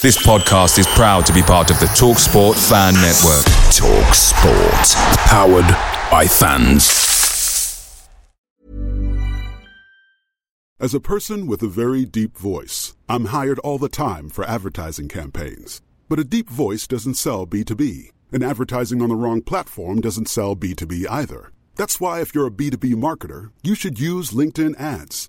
This podcast is proud to be part of the TalkSport Fan Network. TalkSport, powered by fans. As a person with a very deep voice, I'm hired all the time for advertising campaigns. But a deep voice doesn't sell B2B, and advertising on the wrong platform doesn't sell B2B either. That's why, if you're a B2B marketer, you should use LinkedIn ads.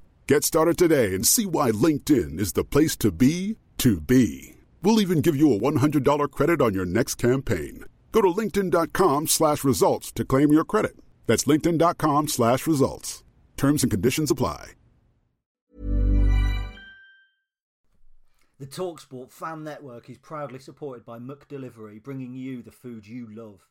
Get started today and see why LinkedIn is the place to be to be. We'll even give you a $100 credit on your next campaign. Go to linkedin.com slash results to claim your credit. That's linkedin.com slash results. Terms and conditions apply. The TalkSport fan network is proudly supported by McDelivery, bringing you the food you love.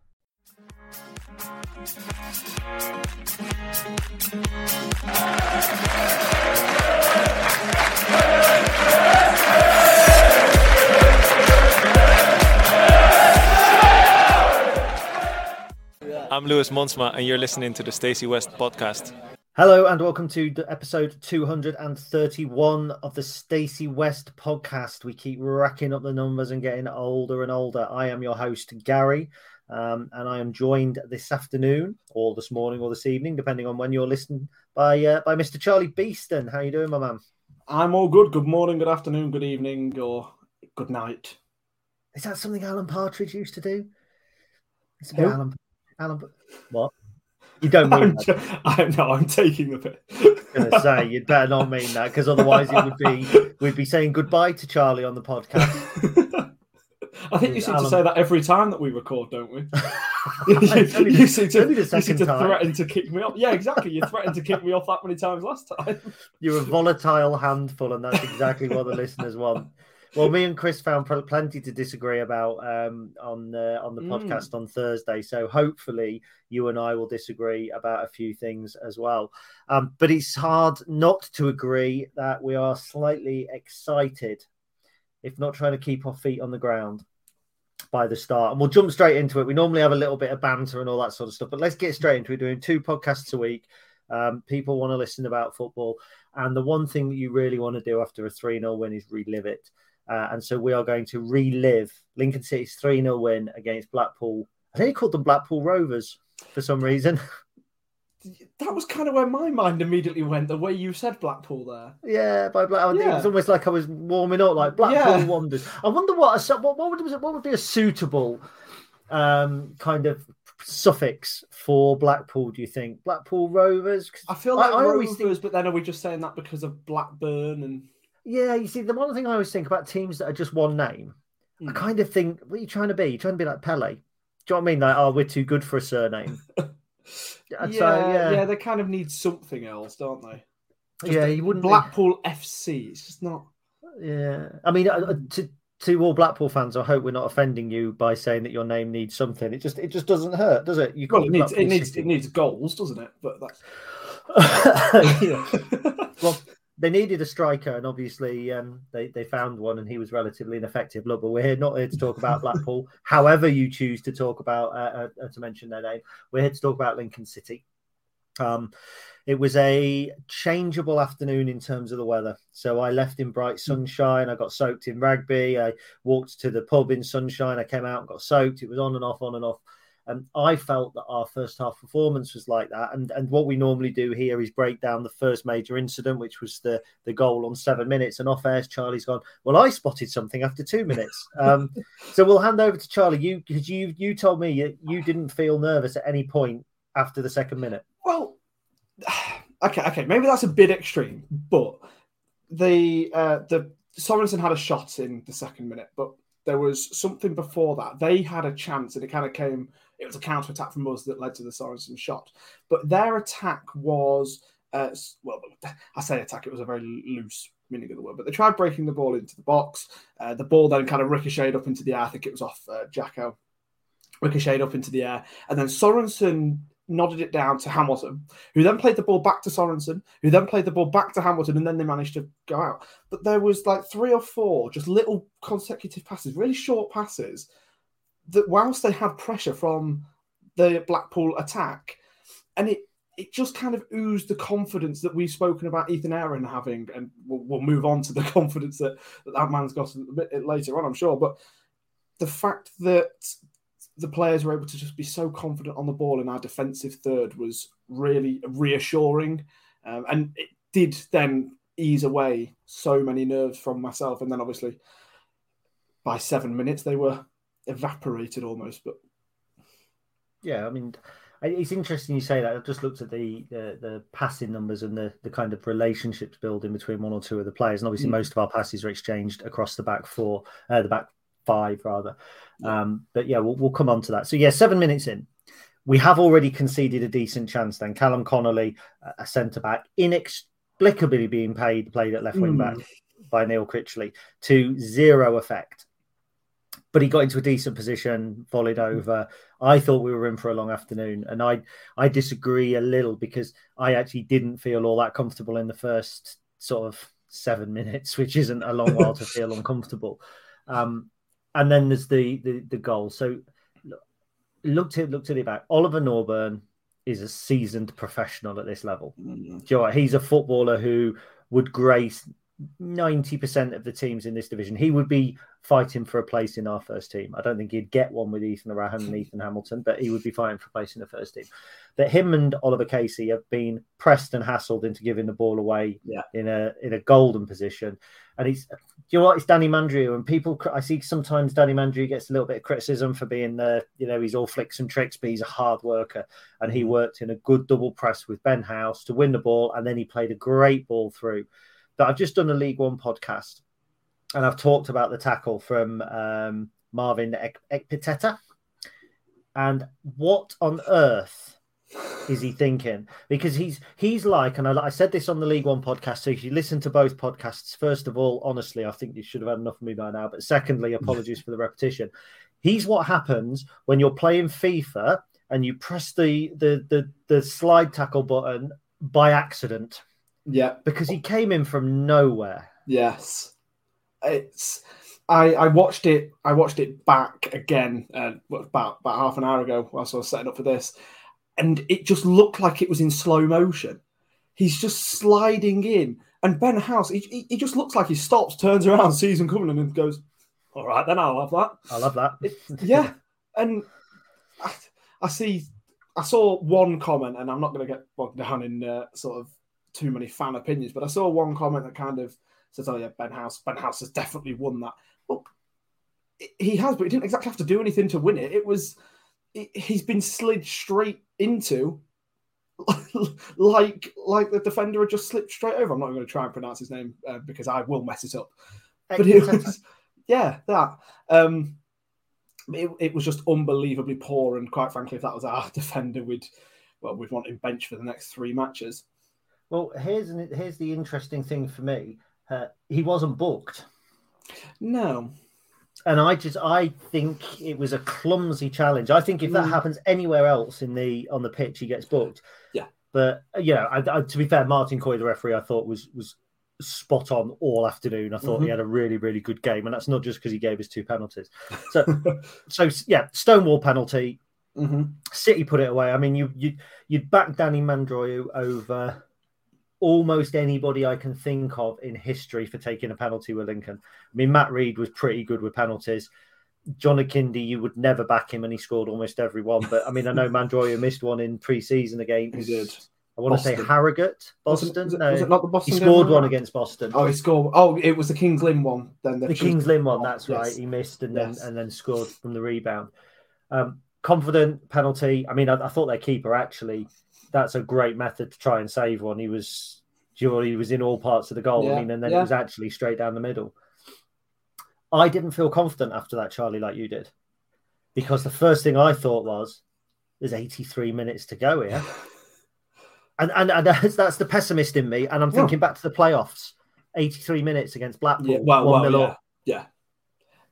I'm Lewis Montsma, and you're listening to the Stacey West podcast. Hello and welcome to episode 231 of the Stacey West podcast. We keep racking up the numbers and getting older and older. I am your host, Gary, um, and I am joined this afternoon, or this morning, or this evening, depending on when you're listening, by uh, by Mr. Charlie Beeston. How you doing, my man? I'm all good. Good morning, good afternoon, good evening, or good night. Is that something Alan Partridge used to do? It's a bit Who? Alan. Alan. What? You don't mean I'm, that. ju- I know I'm taking the bit. going to say you'd better not mean that because otherwise it would be we'd be saying goodbye to Charlie on the podcast. I think you seem Alan- to say that every time that we record, don't we? Only you seem to, you seem to time. threaten to kick me off. Yeah, exactly. You threatened to kick me off that many times last time. You're a volatile handful, and that's exactly what the listeners want. Well, me and Chris found pl- plenty to disagree about um, on uh, on the Mm. podcast on Thursday. So hopefully, you and I will disagree about a few things as well. Um, but it's hard not to agree that we are slightly excited, if not trying to keep our feet on the ground by the start. And we'll jump straight into it. We normally have a little bit of banter and all that sort of stuff, but let's get straight into it. We're doing two podcasts a week. Um, people want to listen about football. And the one thing that you really want to do after a 3 0 win is relive it. Uh, and so we are going to relive Lincoln City's 3 0 win against Blackpool. I think he called them Blackpool Rovers for some reason. That was kind of where my mind immediately went. The way you said Blackpool there. yeah, by Black. It was almost like I was warming up, like Blackpool Yeah. Wanderers. I wonder what a, what, what, would, what would be a suitable um, kind of suffix for Blackpool, do you think? Blackpool Rovers? I feel like I always Rovers, think- but then are we just saying that because of Blackburn and? Yeah, you see, the one thing I always think about teams that are just one name, I Hmm. kind of think, what are you trying to be? You're trying to be like Pele. Do you know what I mean? Like, oh, we're too good for a surname. Yeah, so, yeah, yeah. they kind of need something else, don't they? Just yeah, you wouldn't. be- Blackpool FC. It's just not. Yeah, I mean, uh, uh, to to all Blackpool fans, I hope we're not offending you by saying that your name needs something. It just it just doesn't hurt, does it? You Well, it needs Blackpool it needs City. it needs goals, doesn't it? But that's. Yeah. Well, they needed a striker, and obviously um, they they found one, and he was relatively ineffective. Look, but we're here not here to talk about Blackpool. However, you choose to talk about uh, uh, to mention their name, we're here to talk about Lincoln City. Um, it was a changeable afternoon in terms of the weather. So I left in bright sunshine. I got soaked in rugby. I walked to the pub in sunshine. I came out and got soaked. It was on and off, on and off. And I felt that our first half performance was like that. And and what we normally do here is break down the first major incident, which was the the goal on seven minutes. And off airs Charlie's gone. Well, I spotted something after two minutes. Um, so we'll hand over to Charlie. You because you you told me you, you didn't feel nervous at any point after the second minute. Well, okay, okay, maybe that's a bit extreme, but the uh, the Sorensen had a shot in the second minute, but there was something before that. They had a chance, and it kind of came. It was a counter attack from us that led to the Sorensen shot. But their attack was, uh, well, I say attack. It was a very loose meaning of the word. But they tried breaking the ball into the box. Uh, the ball then kind of ricocheted up into the air. I think it was off uh, Jacko. Ricocheted up into the air, and then Sorensen nodded it down to Hamilton, who then played the ball back to Sorensen, who then played the ball back to Hamilton, and then they managed to go out. But there was like three or four just little consecutive passes, really short passes, that whilst they have pressure from the Blackpool attack, and it it just kind of oozed the confidence that we've spoken about Ethan Erhahon having, and we'll, we'll move on to the confidence that, that that man's got a bit later on, I'm sure. But the fact that the players were able to just be so confident on the ball in our defensive third was really reassuring. Um, and it did then ease away so many nerves from myself. And then obviously by seven minutes, they were evaporated almost. But yeah, I mean, it's interesting you say that. I've just looked at the the, the passing numbers and the, the kind of relationships building between one or two of the players. And obviously, mm. most of our passes are exchanged across the back four, uh, the back five rather. Um, but yeah, we'll, we'll come on to that. So yeah, seven minutes in, we have already conceded a decent chance. Then Callum Connolly, a centre back, inexplicably being paid played at left wing back mm. by Neil Critchley to zero effect. But he got into a decent position, volleyed hmm. over. I thought we were in for a long afternoon, and I I disagree a little because I actually didn't feel all that comfortable in the first sort of seven minutes, which isn't a long while to feel uncomfortable. Um, and then there's the the, the goal. So looked at looked at it back. Oliver Norburn is a seasoned professional at this level. Mm. You know He's a footballer who would grace 90% of the teams in this division. He would be fighting for a place in our first team. I don't think he'd get one with Ethan Erhahon and Ethan Hamilton, but he would be fighting for a place in the first team. That him and Oliver Casey have been pressed and hassled into giving the ball away yeah. in a in a golden position. And he's, you know what, it's Danny Mandroiu. And people, I see sometimes Danny Mandroiu gets a little bit of criticism for being the, you know, he's all flicks and tricks, but he's a hard worker. And he mm. worked in a good double press with Ben House to win the ball. And then he played a great ball through that I've just done a League One podcast and I've talked about the tackle from um, Marvin Ekpiteta. And what on earth is he thinking? Because he's he's like, and I, I, said this on the League One podcast. So if you listen to both podcasts, first of all, honestly, I think you should have had enough of me by now. But secondly, apologies for the repetition. He's what happens when you're playing FIFA and you press the the the, the slide tackle button by accident. Yeah. Because he came in from nowhere. Yes. It's I, I watched it I watched it back again uh, about about half an hour ago whilst I was setting up for this. And it just looked like it was in slow motion. He's just sliding in. And Ben House, he, he just looks like he stops, turns around, sees him coming, and goes, All right, then I'll have that. I love that. It, yeah. And I, I, see, I saw one comment, and I'm not going to get bogged down in uh, sort of too many fan opinions, but I saw one comment that kind of says, "Oh yeah, Ben House, Ben House has definitely won that." Well, he has, but he didn't exactly have to do anything to win it. It was he's been slid straight into like like the defender had just slipped straight over. I'm not going to try and pronounce his name uh, because I will mess it up. But it was, yeah, that. Um, it, it was just unbelievably poor, and quite frankly, if that was our defender, we'd well, we'd want him bench for the next three matches. Well, here's an, here's the interesting thing for me. Uh, he wasn't booked. No. And I just I think it was a clumsy challenge. I think if that mm. happens anywhere else in the on the pitch, he gets booked. Yeah. But you know, I, I, to be fair, Martin Coy, the referee, I thought was was spot on all afternoon. I thought mm-hmm. he had a really really good game, and that's not just because he gave us two penalties. So, so yeah, Stonewall penalty. Mm-hmm. City put it away. I mean, you you you'd back Danny Mandroiu over almost anybody I can think of in history for taking a penalty with Lincoln. I mean, Matt Rhead was pretty good with penalties. John Akinde, you would never back him, and he scored almost every one. But I mean, I know Mandroiu missed one in pre-season against. He did. I want to say Boston. Harrogate, Was it- Boston. was it- no, was it not the Boston he scored one against Boston. Oh, he scored. Oh, it was the Kings Lynn one. Then the Kings Lynn one. That's Yes. right. He missed and then Yes. and then scored from the rebound. Um, confident penalty. I mean, I, I thought their keeper actually. That's a great method to try and save one. He was, he was in all parts of the goal. I mean, and then yeah. it was actually straight down the middle. I didn't feel confident after that, Charlie, like you did, because the first thing I thought was, "There's 83 minutes to go here," and and, and that's, that's the pessimist in me. And I'm thinking back to the playoffs, 83 minutes against Blackpool, Yeah, well, one well, yeah, yeah.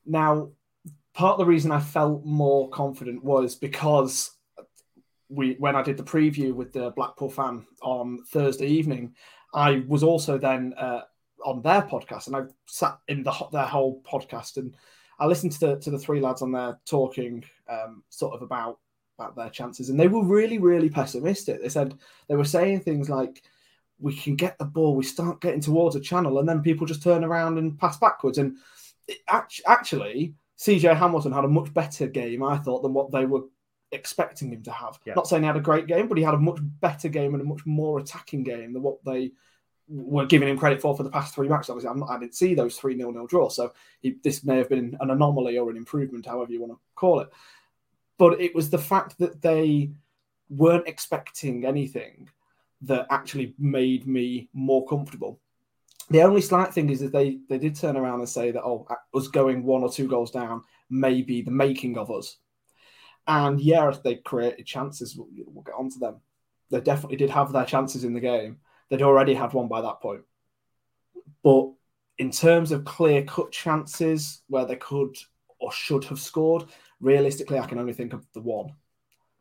Now, part of the reason I felt more confident was because we, when I did the preview with the Blackpool fan on Thursday evening, I was also then uh, on their podcast, and I sat in the their whole podcast, and I listened to the to the three lads on there talking um, sort of about about their chances, and they were really, really pessimistic. They said they were saying things like we can get the ball, we start getting towards a channel, and then people just turn around and pass backwards. And actually, CJ Hamilton had a much better game, I thought, than what they were expecting him to have. Yeah. Not saying he had a great game, but he had a much better game and a much more attacking game than what they were giving him credit for for the past three matches. Obviously, I'm not, I didn't see those 3 0 0 draws, so he, this may have been an anomaly or an improvement, however you want to call it. But it was the fact that they weren't expecting anything that actually made me more comfortable. The only slight thing is that they they did turn around and say that oh us going one or two goals down may be the making of us. And yeah, they created chances. We'll, we'll get onto them. They definitely did have their chances in the game. They'd already had one by that point. But in terms of clear cut chances where they could or should have scored, realistically, I can only think of the one.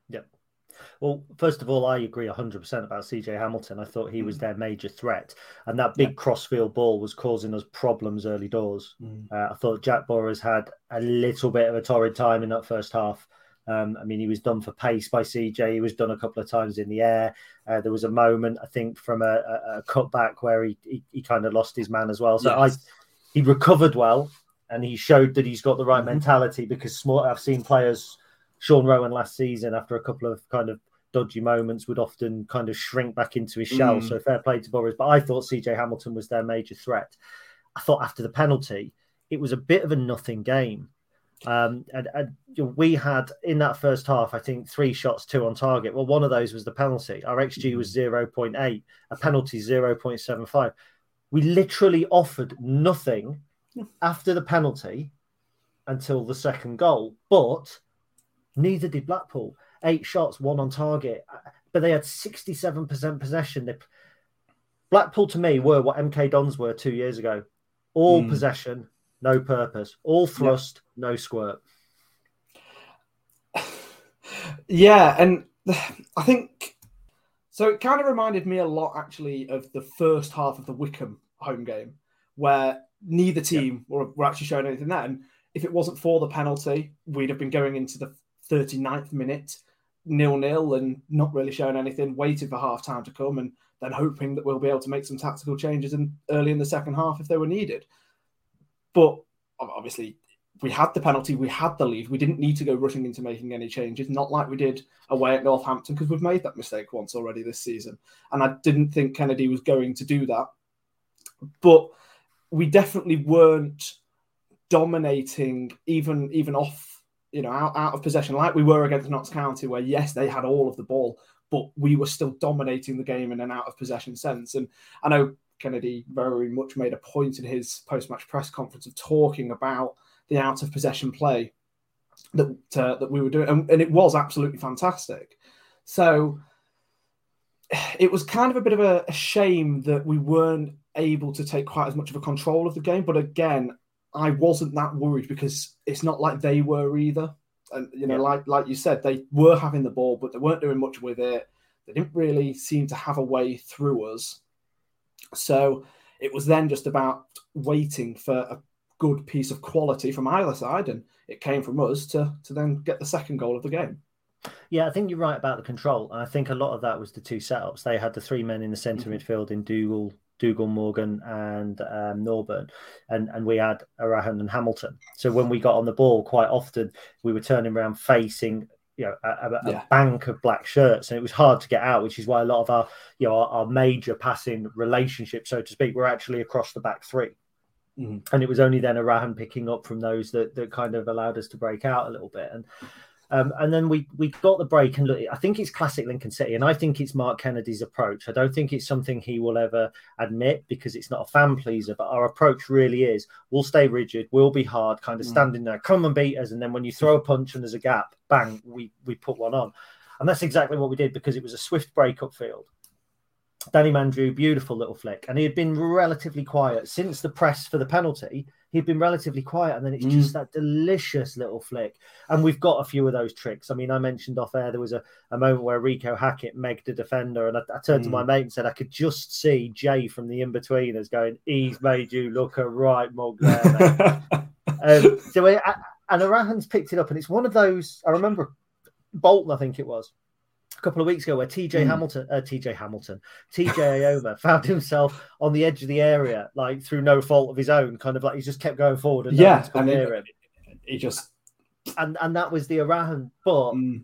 Yep. Well, first of all, I agree 100% about CJ Hamilton. I thought he was their major threat. And that big crossfield ball was causing us problems early doors. Uh, I thought Jack Borers had a little bit of a torrid time in that first half. Um, I mean, he was done for pace by CJ. He was done a couple of times in the air. Uh, there was a moment, I think, from a, a, a cutback where he, he, he kind of lost his man as well. So Yes. I, he recovered well and he showed that he's got the right Mhm. mentality because small, I've seen players, Sean Roughan last season, after a couple of kind of dodgy moments, would often kind of shrink back into his shell. Mm. So fair play to Boris. But I thought CJ Hamilton was their major threat. I thought after the penalty, it was a bit of a nothing game. Um, and, and we had in that first half, I think, three shots, two on target. Well, one of those was the penalty. Our XG was 0.8, a penalty 0.75. We literally offered nothing after the penalty until the second goal, but neither did Blackpool. Eight shots, one on target, but they had 67% possession. They, Blackpool to me were what MK Dons were two years ago all Mm. possession, no purpose, all thrust, no squirt. Yeah, and I think so. It kind of reminded me a lot, actually, of the first half of the Wycombe home game, where neither team were, were actually showing anything there. And if it wasn't for the penalty, we'd have been going into the 39th minute nil nil and not really showing anything, waiting for half time to come, and then hoping that we'll be able to make some tactical changes in early in the second half if they were needed. But obviously, we had the penalty, we had the lead. We didn't need to go rushing into making any changes, not like we did away at Northampton, because we've made that mistake once already this season. And I didn't think Kennedy was going to do that. But we definitely weren't dominating even even off, you know, out, out of possession like we were against Notts County, where yes, they had all of the ball, but we were still dominating the game in an out of possession sense. And I know Kennedy very much made a point in his post match press conference of talking about the out of possession play that uh, that we were doing, and, and it was absolutely fantastic. So it was kind of a bit of a, a shame that we weren't able to take quite as much of a control of the game. But again, I wasn't that worried because it's not like they were either. And you know, Yeah. like like you said, they were having the ball, but they weren't doing much with it. They didn't really seem to have a way through us. So it was then just about waiting for a good piece of quality from either side, and it came from us to to then get the second goal of the game. Yeah, I think you're right about the control. And I think a lot of that was the two setups. They had the three men in the center Mhm. midfield in Dougal, Dougal Morgan and um, Norburn, and and we had Erhahon and Hamilton. So when we got on the ball, quite often we were turning around facing you know a, a, Yeah. a bank of black shirts, and it was hard to get out, which is why a lot of our you know our, our major passing relationships, so to speak, were actually across the back 3 Mhm. And it was only then Erhahon picking up from those that that kind of allowed us to break out a little bit, and. Um, and then we we got the break, and look, I think it's classic Lincoln City, and I think it's Mark Kennedy's approach. I don't think it's something he will ever admit because it's not a fan pleaser, but our approach really is: we'll stay rigid, we'll be hard, kind of Mm. standing there, come and beat us, and then when you throw a punch and there's a gap, bang, we we put one on, and that's exactly what we did because it was a swift break up field. Danny Mandroiu, beautiful little flick, and he had been relatively quiet since the press for the penalty. He'd been relatively quiet, and then it's Mm. just that delicious little flick. And we've got a few of those tricks. I mean, I mentioned off air there was a, a moment where Reeco Hackett megged a defender, and I, I turned to Mm. my mate and said I could just see Jay from the Inbetweeners going, "He's made you look a right mug there." um, so we, and Erhahon's picked it up, and it's one of those. I remember Bolton, I think it was a couple of weeks ago, where TJ Mm. Hamilton, uh, TJ Hamilton, TJ Eyoma found himself on the edge of the area, like through no fault of his own, kind of like he just kept going forward and Yeah, no and it- near him. he just And and that was the Erhahon. But mm,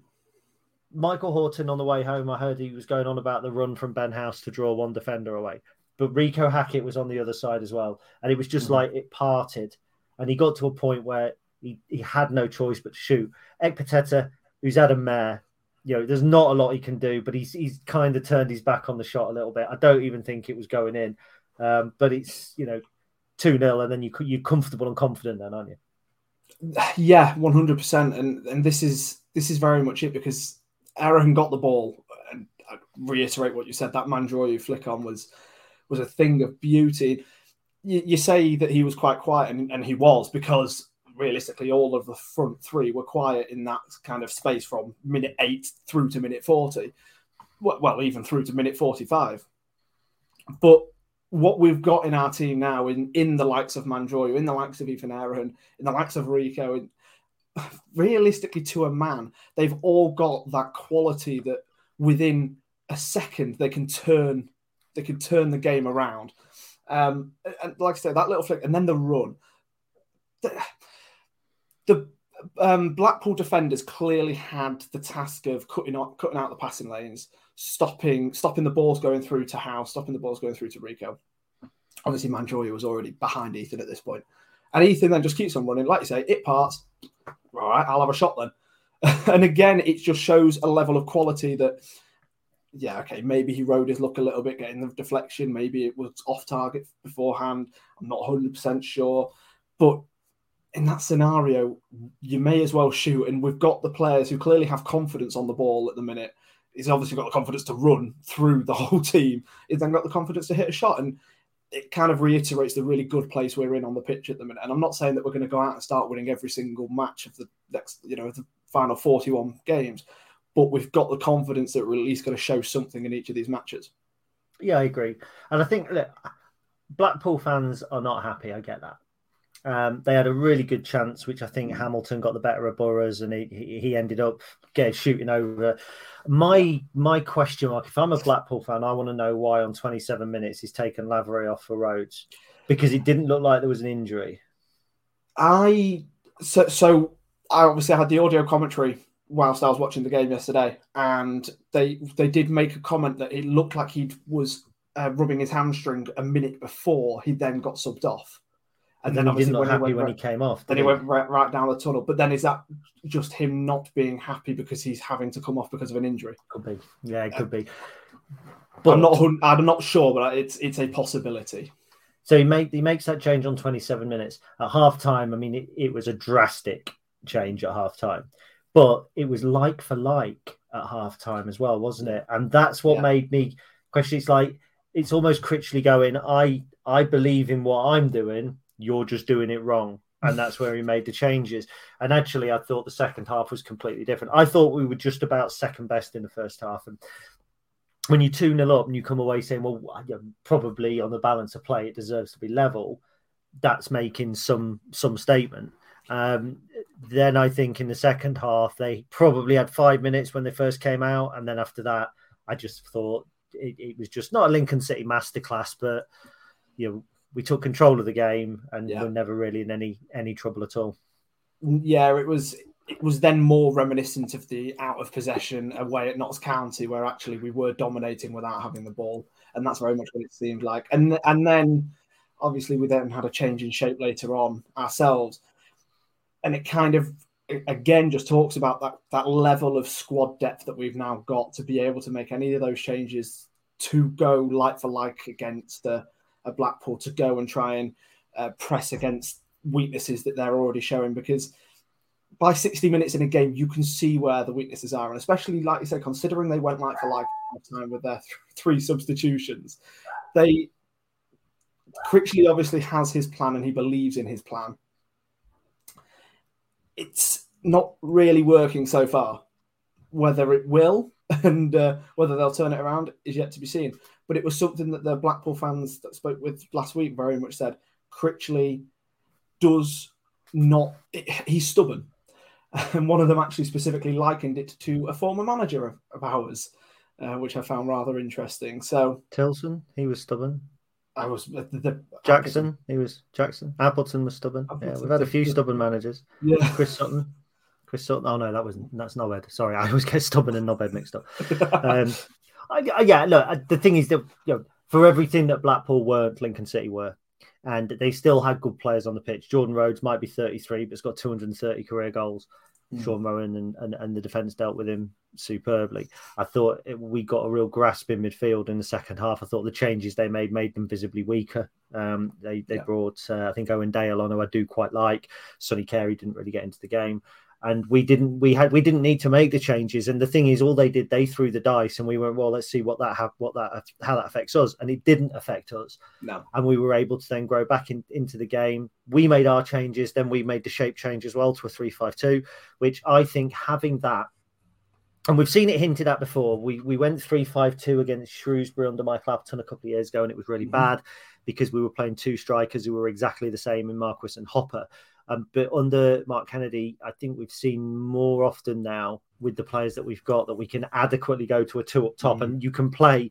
Michael Hortin on the way home, I heard he was going on about the run from Ben House to draw one defender away. But Reeco Hackett was on the other side as well. And it was just Mhm. like it parted. And he got to a point where he, he had no choice but to shoot. Ekpiteta, who's had a mare, you know, there's not a lot he can do, but he's he's kind of turned his back on the shot a little bit. I don't even think it was going in. Um, but it's, you know, 2 0, and then you, you're comfortable and confident then, aren't you? yeah, one hundred percent. And and this is this is very much it because Erhahon got the ball, and I reiterate what you said. That Mandroiu flick on was was a thing of beauty. You, you say that he was quite quiet, and, and he was because realistically, all of the front three were quiet in that kind of space from minute eight through to minute forty. Well, well even through to minute forty-five. But what we've got in our team now, in in the likes of Mandroiu, in the likes of Ethan Erhahon, in the likes of Reeco, realistically to a man, they've all got that quality that within a second they can turn they can turn the game around. Um, and like I said, that little flick, and then the run. The, um, Blackpool defenders clearly had the task of cutting out cutting out the passing lanes, stopping stopping the balls going through to Howe, stopping the balls going through to Reeco. Obviously, Mandroiu was already behind Ethan at this point. And Ethan then just keeps on running. Like you say, it parts. All right, I'll have a shot then. and again, it just shows a level of quality that, yeah, okay, maybe he rode his luck a little bit getting the deflection. Maybe it was off target beforehand. I'm not 100% sure. But in that scenario, you may as well shoot. And we've got the players who clearly have confidence on the ball at the minute. He's obviously got the confidence to run through the whole team. He's then got the confidence to hit a shot. And it kind of reiterates the really good place we're in on the pitch at the minute. And I'm not saying that we're going to go out and start winning every single match of the next, you know, the final 41 games, but we've got the confidence that we're at least going to show something in each of these matches. Yeah, I agree. And I think that Blackpool fans are not happy. I get that. Um, they had a really good chance, which I think Hamilton got the better of Burrows, and he, he, ended up getting shooting over. My my question mark: If I'm a Blackpool fan, I want to know why on 27 minutes he's taken Lavery off for Rhodes because it didn't look like there was an injury. I so so I obviously had the audio commentary whilst I was watching the game yesterday, and they they did make a comment that it looked like he was uh, rubbing his hamstring a minute before he then got subbed off. And then, he didn't look when happy went when right- he came off. Then did he went right, right down the tunnel. But then is that just him not being happy because he's having to come off because of an injury? Could be. Yeah, it could be. I'm not. I'm not sure, but it's it's a possibility. So he make he makes that change on 27 minutes at half time. I mean, it, it was a drastic change at half time, but it was like for like at half time as well, wasn't it? And that's what Yeah. made me question. It's like it's almost Critchley going, I I believe in what I'm doing. You're just doing it wrong. And that's where he made the changes. And actually, I thought the second half was completely different. I thought we were just about second best in the first half. And when you 2 0 up and you come away saying, well, probably on the balance of play, it deserves to be level, that's making some some statement. Um, then I think in the second half, they probably had five minutes when they first came out. And then after that, I just thought, it, it was just not a Lincoln City masterclass, but you know we took control of the game and Yeah. we're never really in any any trouble at all. Mm, yeah, it was it was then more reminiscent of the out of possession away at Notts County, where actually we were dominating without having the ball, and that's very much what it seemed like. And and then obviously we then had a change in shape later on ourselves, and it kind of again just talks about that that level of squad depth that we've now got to be able to make any of those changes to go like for like against a, Blackpool to go and try and uh, press against weaknesses that they're already showing because by 60 minutes in a game you can see where the weaknesses are. And especially like you said considering they went like for like time with their th- three substitutions they Critchley obviously has his plan and he believes in his plan. It's not really working so far. Whether it will and uh, whether they'll turn it around is yet to be seen but it was something that the Blackpool fans that spoke with last week very much said Critchley does not he's stubborn and one of them actually specifically likened it to a former manager of, of ours uh, which i found rather interesting so Tilson, he was stubborn. i was the, the Jackson, he was Jackson. Appleton was stubborn. Yeah, we've had a few stubborn managers. yeah Chris Sutton. Chris Sutton. Oh no, that wasn't. That's Nobed. Sorry, I always get stubborn and Nobed mixed up. Um, I, I- yeah, look. I- The thing is that you know, for everything that Blackpool weren't, Lincoln City were, and they still had good players on the pitch. Jordan Rhodes might be 33, but has got 230 career goals. Sean Roughan and, and, and the defence dealt with him superbly. I thought it, we got a real grasp in midfield in the second half. I thought the changes they made made them visibly weaker. Um, they they Yeah. brought uh, I think Owen Dale on who I do quite like. Sonny Carey didn't really get into the game, and we didn't we had we didn't need to make the changes. And the thing is, all they did they threw the dice, and we went well. Let's see what that have what that how that affects us, and it didn't affect us no and we were able to then grow back in, into the game. We made our changes, then we made the shape change as well to a 352 which I think having that, and we've seen it hinted at before. We we went three five two against Shrewsbury under Michael Appleton a couple of years ago, and it was really Mhm. bad because we were playing two strikers who were exactly the same in Marquis and Hopper. Um, but under Mark Kennedy, I think we've seen more often now with the players that we've got that we can adequately go to a two up top, and you can play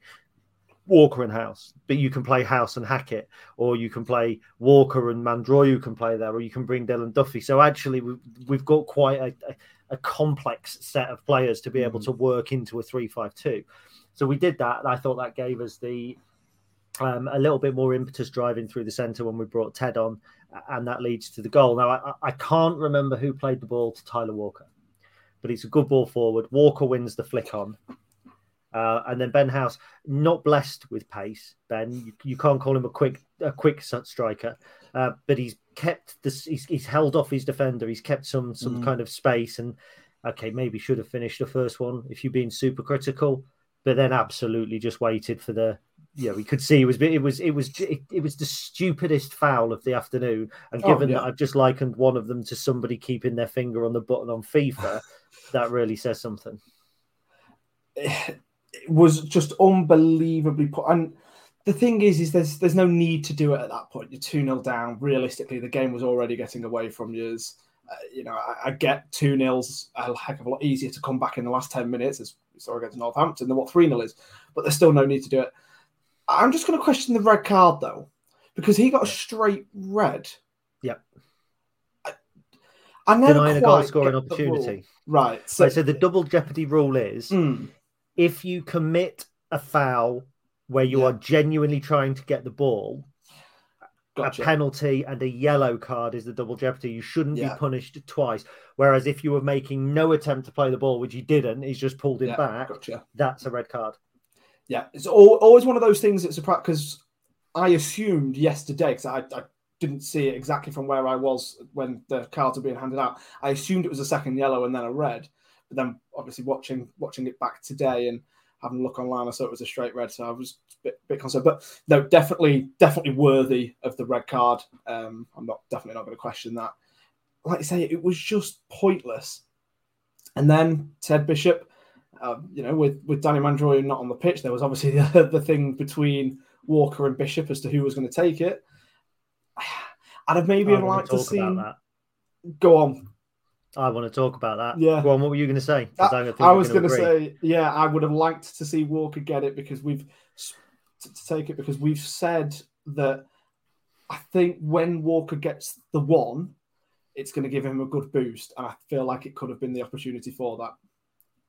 Walker and House, but you can play House and Hackett, or you can play Walker and Mandroiu, you can play there, or you can bring Dylan Duffy. So actually, we've, we've got quite a, a, a complex set of players to be able to work into a three-five-two. So we did that, and I thought that gave us the um, a little bit more impetus driving through the centre when we brought Ted on, and that leads to the goal. Now I, I can't remember who played the ball to Tyler Walker, but it's a good ball forward. Walker wins the flick on. Uh, and then Ben House, not blessed with pace. Ben, you, you can't call him a quick a quick striker, uh, but he's kept this. He's, he's held off his defender. He's kept some some Mm. kind of space. And okay, maybe should have finished the first one if you've been super critical, but then absolutely just waited for the. Yeah, we could see it was it was it was it, it was the stupidest foul of the afternoon. And Oh, given yeah. that I've just likened one of them to somebody keeping their finger on the button on FIFA, that really says something. it was just unbelievably put. And the thing is, is there's there's no need to do it at that point. You're two 0 down. Realistically, the game was already getting away from you. Uh, you know, I, I get two nils a heck of a lot easier to come back in the last ten minutes, as we saw against Northampton, than what three 0 is. But there's still no need to do it. I'm just going to question the red card though, because he got a straight red. Yep. I, I never Denying a goal scoring get the rule. opportunity. Right. So, So, so the double jeopardy rule is Mm, if you commit a foul where you Yeah. are genuinely trying to get the ball, gotcha. a penalty and a yellow card is the double jeopardy. You shouldn't Yeah. be punished twice. Whereas if you were making no attempt to play the ball, which you didn't, he's just pulled it Yeah, back, Gotcha. that's a red card. Yeah, it's al- always one of those things that's a because I assumed yesterday because I, I didn't see it exactly from where I was when the cards were being handed out. I assumed it was a second yellow and then a red, but then obviously watching watching it back today and having a look online, I saw it was a straight red, so I was a bit, bit concerned. But no, definitely definitely worthy of the red card. Um, I'm not definitely not going to question that. Like you say, it was just pointless. And then Ted Bishop um, you know, with with Danny Mandroiu not on the pitch, there was obviously the, the thing between Walker and Bishop as to who was going to take it. I'd have maybe have liked to see that. go on. I want to talk about that. Yeah. Go on, what were you going to say? I, was going to say, yeah, I would have liked to see Walker get it because we've to, to take it because we've said that I think when Walker gets the one, it's going to give him a good boost, and I feel like it could have been the opportunity for that.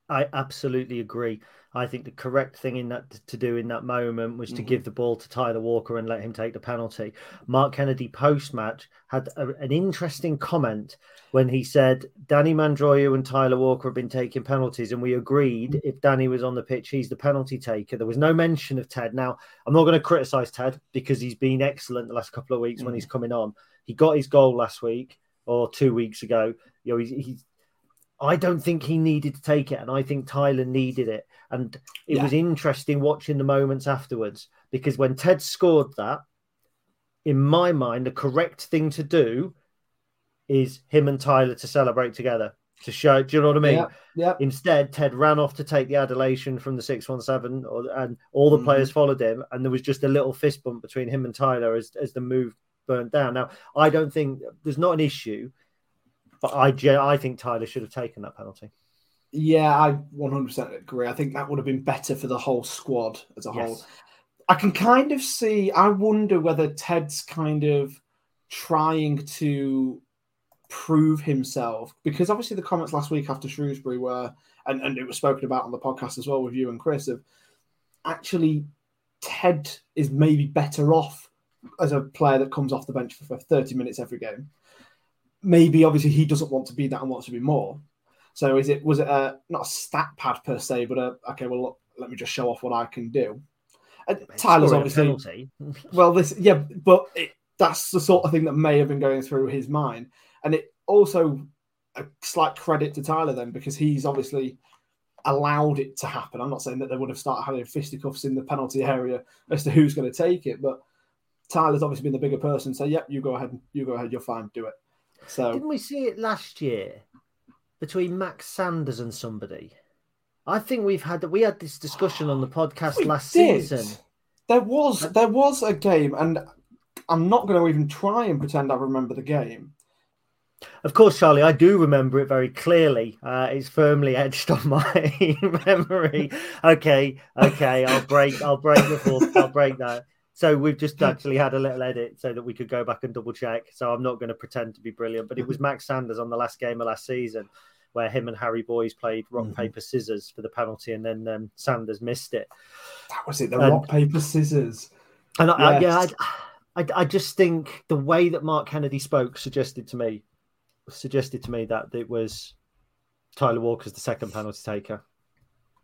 I absolutely agree. I think the correct thing in that to do in that moment was to Mhm. give the ball to Tyler Walker and let him take the penalty. Mark Kennedy post match had a, an interesting comment when he said Danny Mandroiu and Tyler Walker have been taking penalties, and we agreed if Danny was on the pitch, he's the penalty taker. There was no mention of Ted. Now I'm not going to criticize Ted because he's been excellent the last couple of weeks when Mhm. he's coming on. He got his goal last week or two weeks ago. You know, he's, he's I don't think he needed to take it, and I think Tyler needed it. And it Yeah. was interesting watching the moments afterwards because when Ted scored that, in my mind, the correct thing to do is him and Tyler to celebrate together to show. Do you know what I mean? Yeah. Instead, Ted ran off to take the adulation from the six one seven, and all the Mhm. players followed him, and there was just a little fist bump between him and Tyler as as the move burnt down. Now, I don't think there's not an issue, but I I think Tyler should have taken that penalty. Yeah, I 100% agree. I think that would have been better for the whole squad as a whole. I can kind of see, I wonder whether Ted's kind of trying to prove himself because obviously the comments last week after Shrewsbury were, and, and it was spoken about on the podcast as well with you and Chris, of actually Ted is maybe better off as a player that comes off the bench for 30 minutes every game. Maybe obviously he doesn't want to be that and wants to be more. So is it was it a not a stat pad per se, but a okay, well look, let me just show off what I can do. Uh, and Tyler's obviously well, this yeah, but it, that's the sort of thing that may have been going through his mind, and it also a slight credit to Tyler then because he's obviously allowed it to happen. I'm not saying that they would have started having fisticuffs in the penalty area as to who's going to take it, but Tyler's obviously been the bigger person. So yep, you go ahead, you go ahead, you're fine, do it. So Didn't we see it last year between Max Sanders and somebody? I think we've had we had this discussion on the podcast We last did. season. There was there was a game, and I'm not going to even try and pretend I remember the game. Of course, Charlie, I do remember it very clearly. Uh, it's firmly etched on my memory. Okay, okay, I'll break. I'll break the fourth. I'll break that. So we've just actually had a little edit so that we could go back and double check. So I'm not going to pretend to be brilliant, but it was Max Sanders on the last game of last season where him and Harry Boyes played rock Mhm. paper scissors for the penalty, and then um, Sanders missed it. That was it. The And- rock paper scissors. And I, I, yeah, I, I, I just think the way that Mark Kennedy spoke suggested to me, suggested to me that it was Tyler Walker's the second penalty taker,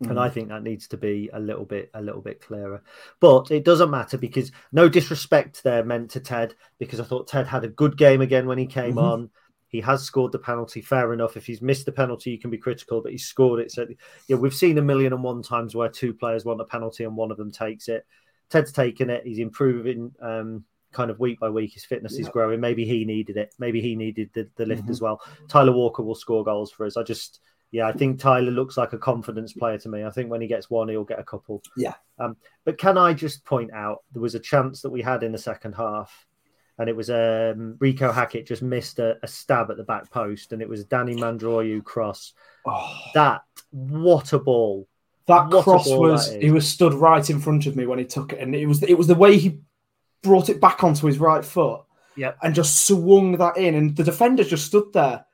and I think that needs to be a little bit, a little bit clearer. But it doesn't matter because no disrespect there meant to Ted because I thought Ted had a good game again when he came Mhm. on. He has scored the penalty. Fair enough. If he's missed the penalty, you can be critical, but he scored it. So yeah, we've seen a million and one times where two players want a penalty and one of them takes it. Ted's taken it. He's improving um, kind of week by week. His fitness is growing. Maybe he needed it. Maybe he needed the, the lift Mhm. as well. Tyler Walker will score goals for us. I just, yeah, I think Tyler looks like a confidence player to me. I think when he gets one, he'll get a couple. Yeah. Um, but can I just point out there was a chance that we had in the second half, and it was um, Reeco Hackett just missed a, a stab at the back post, and it was Danny Mandroiu cross. Oh, That what a ball! that what cross ball was that he was stood right in front of me when he took it, and it was it was the way he brought it back onto his right foot. Yep. and just swung that in, and the defender just stood there,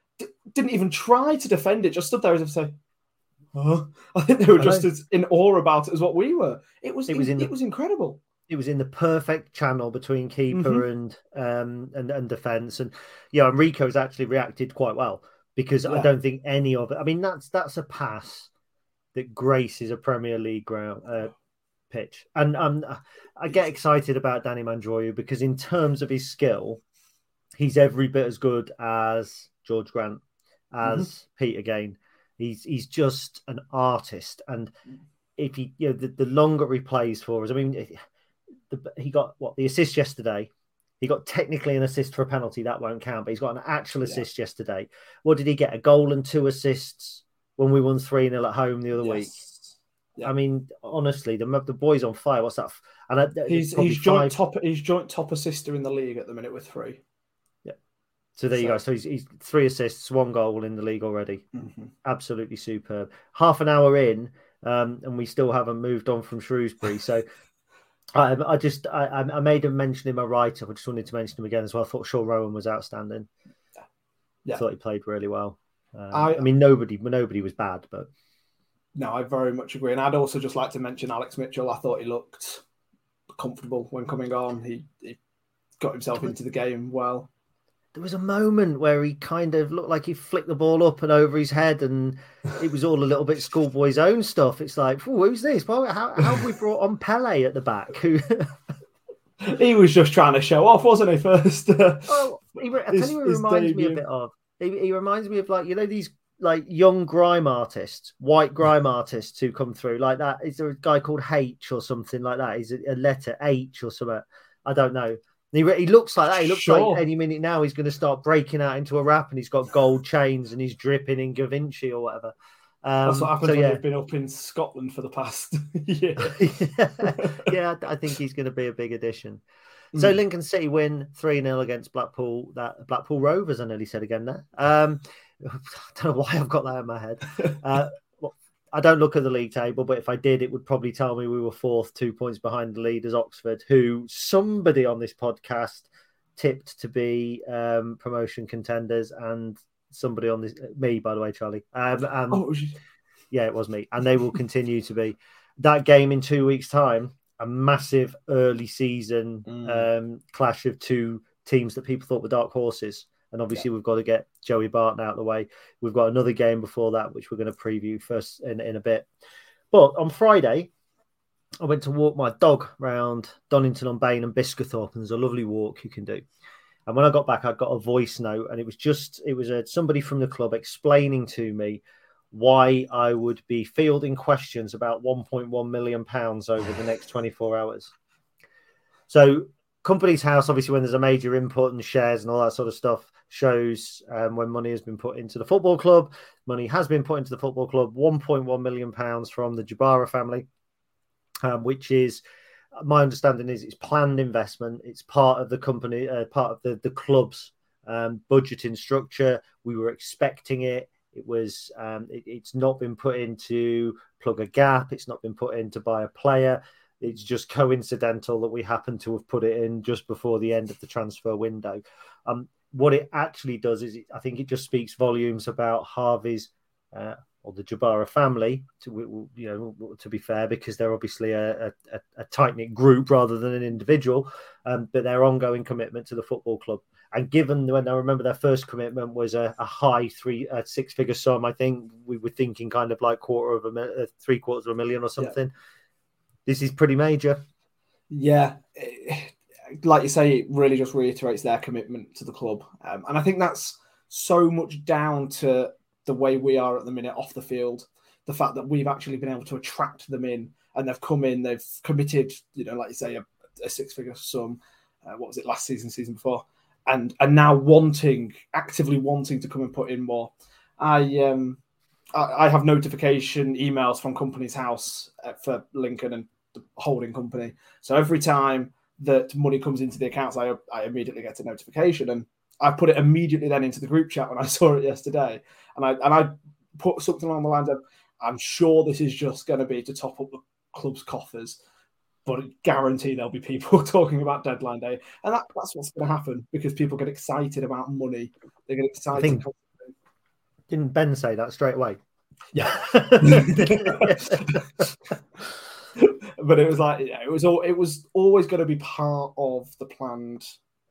didn't even try to defend it, just stood there as if to say, "Oh." I think they were just as in awe about it as what we were. It was It was in the- it was incredible. it was in the perfect channel between keeper Mhm. and um and, and defense and yeah and Reeco's actually reacted quite well because I don't think any of it I mean that's that's a pass that graces a Premier League ground uh, pitch and um I get excited about Danny Mandroiu because in terms of his skill he's every bit as good as George Grant as mm-hmm. Pete again he's he's just an artist and if he you know the, the longer he plays for us I mean the, he got what the assist yesterday. He got technically an assist for a penalty that won't count, but he's got an actual Yeah. assist yesterday. What did he get? A goal and two assists when we won three 0 at home the other week. Yeah. I mean, honestly, the the boy's on fire. What's that? And I, He's he's joint five- top he's joint top assister in the league at the minute with three. So there you go. So he's, he's three assists, one goal in the league already. Mhm. Absolutely superb. Half an hour in, um, and we still haven't moved on from Shrewsbury. So I, I just I, I made a mention in my write up. I just wanted to mention him again as well. I thought Shaw Rowan was outstanding. Yeah. I thought he played really well. Um, I- I, mean, nobody nobody was bad, but No, I very much agree. And I'd also just like to mention Alex Mitchell. I thought he looked comfortable when coming on. He, he got himself into the game well. There was a moment where he kind of looked like he flicked the ball up and over his head, and it was all a little bit schoolboy's own stuff. It's like, who's this? Well, how, how have we brought on Pele at the back? Who? He was just trying to show off, wasn't he? First, oh, he, I His- tell you, he reminds me a bit of. He, he reminds me of like you know these like young grime artists, white grime artists who come through like that. Is there a guy called H or something like that? Is it a letter H or something? I don't know. He, re- he looks like that. He looks Sure. like any minute now he's going to start breaking out into a rap, and he's got gold chains and he's dripping in Da Vinci or whatever. Um, that's what happens so when yeah, you've been up in Scotland for the past year. yeah, I think he's going to be a big addition. So Mm. Lincoln City win 3 0 against Blackpool. That Blackpool Rovers, I nearly said again there. Um, I don't know why I've got that in my head. Uh, I don't look at the league table, but if I did, it would probably tell me we were fourth, two points behind the leaders, Oxford, who somebody on this podcast tipped to be um, promotion contenders, and somebody on this, me, by the way, Charlie. Um, and Oh, yeah, it was me, and they will continue to be. That game in two weeks' time, a massive early season Mm. um, clash of two teams that people thought were dark horses. And obviously, we've got to get Joey Barton out of the way. We've got another game before that, which we're going to preview first in, in a bit. But on Friday, I went to walk my dog round Donington on Bain and Biscathorpe, and there's a lovely walk you can do. And when I got back, I got a voice note, and it was just it was a, somebody from the club explaining to me why I would be fielding questions about 1.1 million pounds over the next 24 hours. So, company's house, obviously, when there's a major input and shares and all that sort of stuff, shows um, when money has been put into the football club. Money has been put into the football club, 1.1 million pounds from the Jabara family, um, which is my understanding is it's planned investment. It's part of the company, uh, part of the the club's um, budgeting structure. We were expecting it. It was. Um, it- it's not been put into plug a gap. It's not been put in to buy a player. It's just coincidental that we happen to have put it in just before the end of the transfer window. Um, what it actually does is, it, I think it just speaks volumes about Harvey's uh, or the Jabara family. To you know, to be fair, because they're obviously a, a, a tight knit group rather than an individual, um, but their ongoing commitment to the football club. And given when I remember their first commitment was a, a high three, a six figure sum, I think we were thinking kind of like quarter of a uh, three quarters of a million or something. This is pretty major. Yeah, like you say, it really just reiterates their commitment to the club, um, and I think that's so much down to the way we are at the minute off the field. The fact that we've actually been able to attract them in, and they've come in, they've committed, you know, like you say, a, a six-figure sum. Uh, what was it last season, season before, and and now wanting, actively wanting to come and put in more. I um, I, I have notification emails from Company's House uh, for Lincoln and the holding company. So every time that money comes into the accounts, I, I immediately get a notification, and I put it immediately then into the group chat when I saw it yesterday, and I and I put something along the lines of, "I'm sure this is just going to be to top up the club's coffers." But guarantee there'll be people talking about deadline day, and that, that's what's going to happen because people get excited about money. They get excited. think- Didn't Ben say that straight away? Yeah. but it was like it was all it was always going to be part of the planned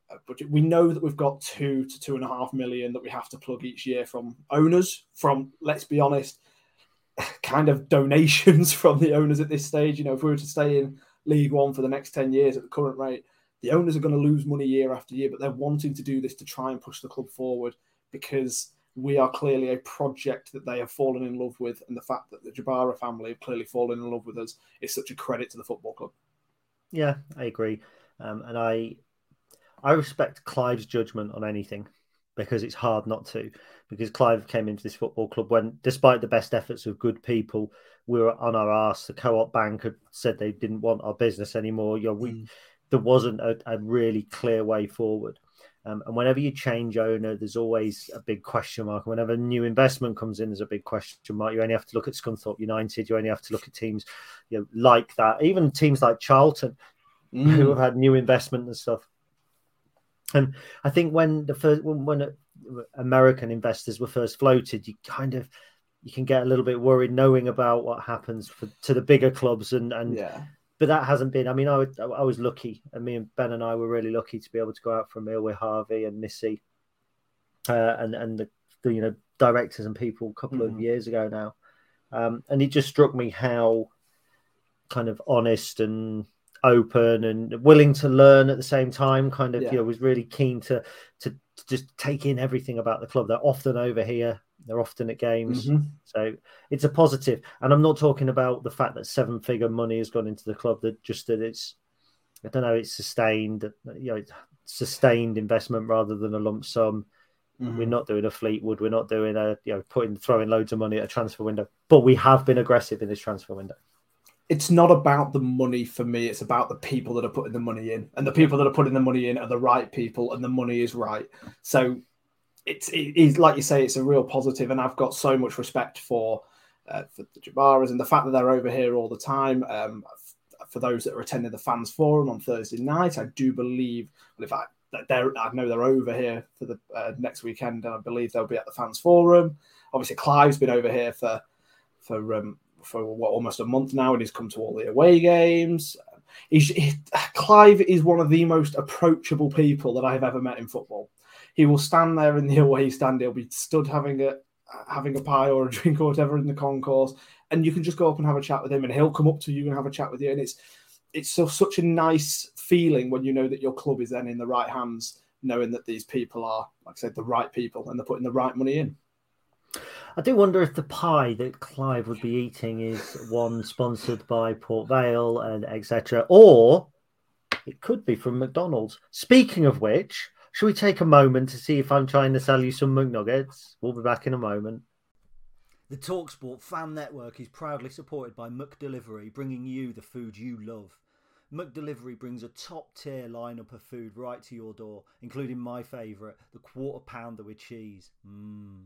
uh, budget. We know that we've got two to two and a half million that we have to plug each year from owners. From let's be honest, kind of donations from the owners at this stage. You know, if we were to stay in League One for the next ten years at the current rate, the owners are going to lose money year after year. But they're wanting to do this to try and push the club forward because we are clearly a project that they have fallen in love with, and the fact that the Jabara family have clearly fallen in love with us is such a credit to the football club. Yeah, I agree, um, and I I respect Clive's judgment on anything because it's hard not to. Because Clive came into this football club when, despite the best efforts of good people, we were on our arse. The co-op bank had said they didn't want our business anymore. You know, we Mm. there wasn't a, a really clear way forward. Um, and whenever you change owner, there's always a big question mark. And whenever new investment comes in, there's a big question mark. You only have to look at Scunthorpe United. You only have to look at teams you know, like that. Even teams like Charlton, mm. who have had new investment and stuff. And I think when the first when, when American investors were first floated, you kind of you can get a little bit worried knowing about what happens for, to the bigger clubs and and yeah. But that hasn't been. I mean, I, would, I was lucky, and me and Ben and I were really lucky to be able to go out for a meal with Harvey and Missy, uh, and and the, the, you know directors and people a couple mm-hmm. of years ago now, um, and it just struck me how kind of honest and open and willing to learn at the same time. Kind of, yeah. you know, was really keen to to just take in everything about the club. They're often over here. They're often at games, mm-hmm. so it's a positive. And I'm not talking about the fact that seven figure money has gone into the club. That just that it's, I don't know, it's sustained. You know, sustained investment rather than a lump sum. Mm-hmm. We're not doing a Fleetwood. We're not doing a you know putting throwing loads of money at a transfer window. But we have been aggressive in this transfer window it's not about the money for me. It's about the people that are putting the money in, and the people that are putting the money in are the right people, and the money is right. So it's like you say, it's a real positive, and I've got so much respect for uh, for the Jabaras and the fact that they're over here all the time. Um, for those that are attending the fans forum on Thursday night, I do believe, well, in fact, they're I know they're over here for the uh, next weekend, and I believe they'll be at the fans forum. Obviously, Clive's been over here for for um, for what almost a month now, and he's come to all the away games. He's, he, Clive is one of the most approachable people that I've ever met in football. He will stand there in the away stand. He'll be stood having a having a pie or a drink or whatever in the concourse, and you can just go up and have a chat with him, and he'll come up to you and have a chat with you. And it's it's so, such a nice feeling when you know that your club is then in the right hands, knowing that these people are, like I said, the right people and they're putting the right money in. I do wonder if the pie that Clive would be eating is one sponsored by Port Vale and etc., or it could be from McDonald's. Speaking of which, should we take a moment to see if I'm trying to sell you some McNuggets? We'll be back in a moment. The Talksport fan network is proudly supported by McDelivery, bringing you the food you love. McDelivery brings a top tier lineup of food right to your door, including my favourite, the quarter pounder with cheese. Mmm.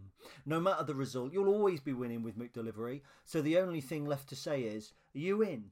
No matter the result, you'll always be winning with McDelivery, so the only thing left to say is, are you in?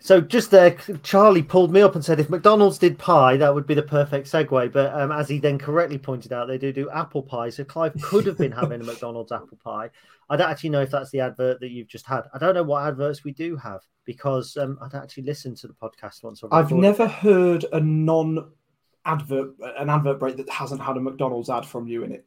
So just there, Charlie pulled me up and said, if McDonald's did pie, that would be the perfect segue. But um, as he then correctly pointed out, they do do apple pie. So Clive could have been having a McDonald's apple pie. I don't actually know if that's the advert that you've just had. I don't know what adverts we do have because um, I'd actually listened to the podcast once. I've never heard a non advert, an advert break that hasn't had a McDonald's ad from you in it.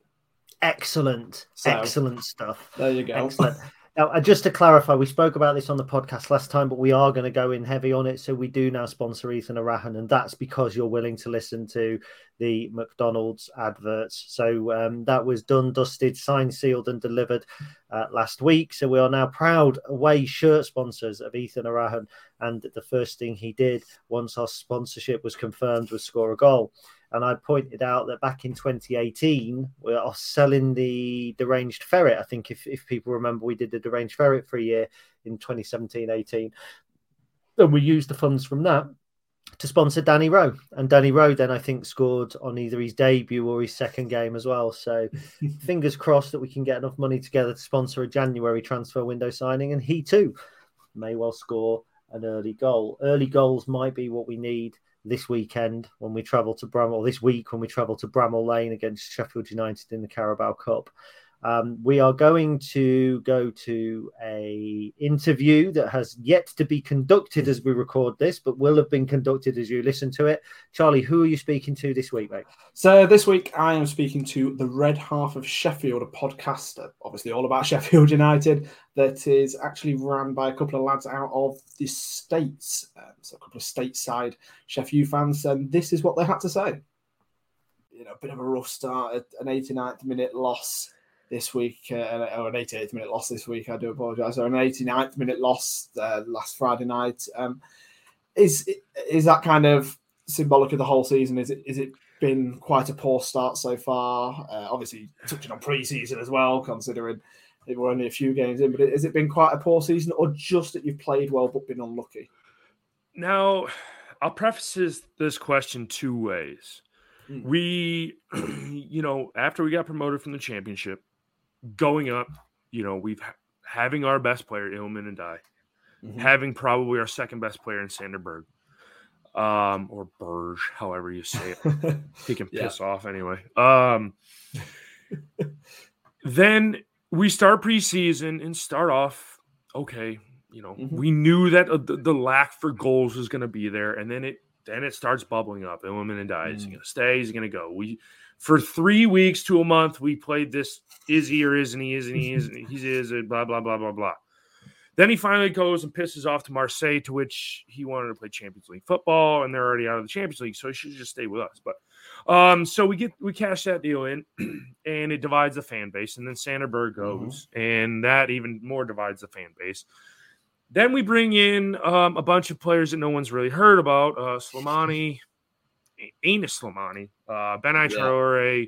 Excellent, so, excellent stuff. There you go. Excellent. Now, uh, just to clarify, we spoke about this on the podcast last time, but we are going to go in heavy on it. So we do now sponsor Ethan Erhahon, and that's because you're willing to listen to the McDonald's adverts. So um, that was done, dusted, signed, sealed, and delivered uh, last week. So we are now proud away shirt sponsors of Ethan Erhahon, And the first thing he did once our sponsorship was confirmed was score a goal. And I pointed out that back in 2018, we are selling the deranged ferret. I think if, if people remember, we did the deranged ferret for a year in 2017 18. And we used the funds from that to sponsor Danny Rowe. And Danny Rowe then, I think, scored on either his debut or his second game as well. So fingers crossed that we can get enough money together to sponsor a January transfer window signing. And he too may well score an early goal. Early goals might be what we need this weekend when we travel to Bramall, this week when we travel to Bramall Lane against Sheffield United in the Carabao Cup. Um, we are going to go to a interview that has yet to be conducted as we record this, but will have been conducted as you listen to it. Charlie, who are you speaking to this week, mate? So this week I am speaking to the Red Half of Sheffield, a podcast, obviously all about Sheffield United, that is actually run by a couple of lads out of the states, um, so a couple of stateside Sheffield fans, and this is what they had to say. You know, a bit of a rough start, an 89th minute loss this week, uh, or an 88th minute loss this week. I do apologise. Or an 89th minute loss uh, last Friday night. Um, is is that kind of symbolic of the whole season? Is it is it been quite a poor start so far? Uh, obviously, touching on pre-season as well, considering it were only a few games in. But has it been quite a poor season, or just that you've played well but been unlucky? Now, I'll preface this, this question two ways. Mm. We, you know, after we got promoted from the championship, going up, you know, we've having our best player, Iliman Ndiaye, Mhm. having probably our second best player in Sander Berge, um, or Burge, however you say it. He can Yeah. piss off anyway. Um, then we start preseason and start off okay. You know, Mhm. we knew that uh, the, the lack for goals was going to be there, and then it then it starts bubbling up. Iliman Ndiaye. Is Mm. going to stay? Is he going to go? We for three weeks to a month we played this. Is he or isn't he? Isn't he? Isn't he? He's is it. Blah blah blah blah blah. Then he finally goes and pisses off to Marseille, to which he wanted to play Champions League football, and they're already out of the Champions League, so he should just stay with us. But um, so we get we cash that deal in, and it divides the fan base, and then Sander Berge goes, and that even more divides the fan base. Then we bring in um, a bunch of players that no one's really heard about: uh, Slimani, Anis Slimani, uh, Ben Traore,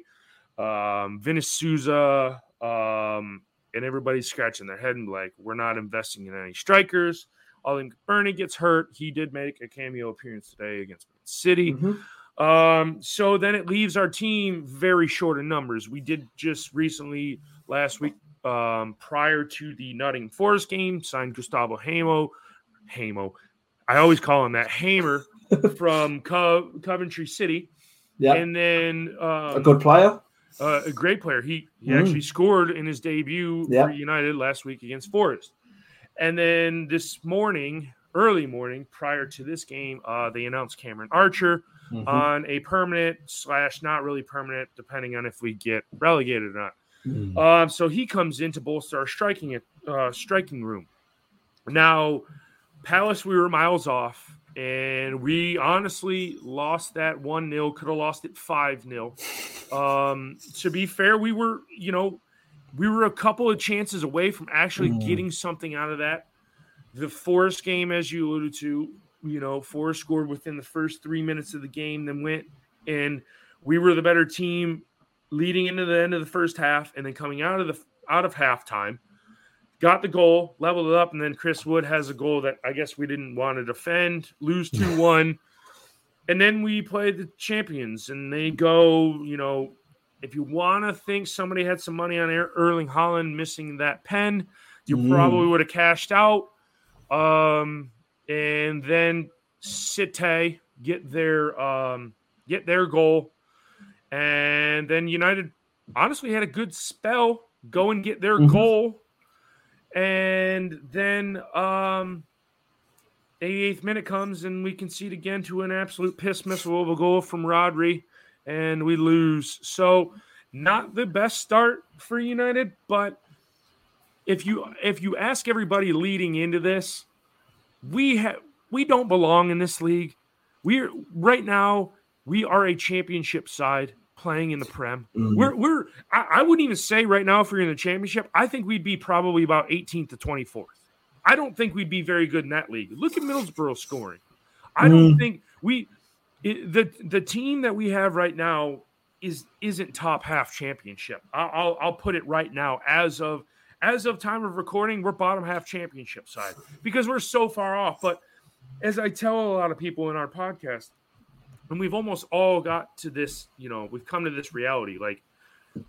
um, Vinicius Souza, um, and everybody's scratching their head and like, we're not investing in any strikers. Ollie McBurnie gets hurt. He did make a cameo appearance today against City. Mhm. Um, so then it leaves our team very short in numbers. We did just recently last week, um, prior to the Nottingham Forest game, signed Gustavo Hamo. Hamo. I always call him that Hamer from Co- Coventry City. Yeah, And then um, a good player. uh, a great player. He he Mm. actually scored in his debut Yeah. for United last week against Forest. And then this morning, early morning, prior to this game, uh, they announced Cameron Archer Mhm. on a permanent slash not really permanent, depending on if we get relegated or not. Mm. Um, so he comes in to bolster our striking uh, striking room. Now, Palace, we were miles off, and we honestly lost that one 0 Could have lost it five 0 Um, to be fair, we were, you know, we were a couple of chances away from actually Mm. getting something out of that. The Forest game, as you alluded to, you know, Forest scored within the first three minutes of the game, then went and we were the better team leading into the end of the first half, and then coming out of the out of halftime, got the goal, leveled it up, and then Chris Wood has a goal that I guess we didn't want to defend, lose two one, and then we play the champions, and they go, you know, if you want to think somebody had some money on Er- Erling Haaland missing that pen, you Mm. probably would have cashed out. Um, and then Cite get their um, get their goal, and then United honestly had a good spell go and get their Mhm. goal, and then um, 88th minute comes and we concede again to an absolute piss missile of a goal from Rodri, and we lose. So not the best start for United, but if you if you ask everybody leading into this, we have we don't belong in this league. We're right now we are a championship side playing in the Prem. Mm. We're we're I, I wouldn't even say right now if we're in the championship, I think we'd be probably about 18th to 24th. I don't think we'd be very good in that league. Look at Middlesbrough scoring. I don't think we it, the the team that we have right now is isn't top half championship. I'll, I'll I'll put it right now as of as of time of recording, we're bottom half championship side because we're so far off. But as I tell a lot of people in our podcast, and we've almost all got to this, you know, we've come to this reality. Like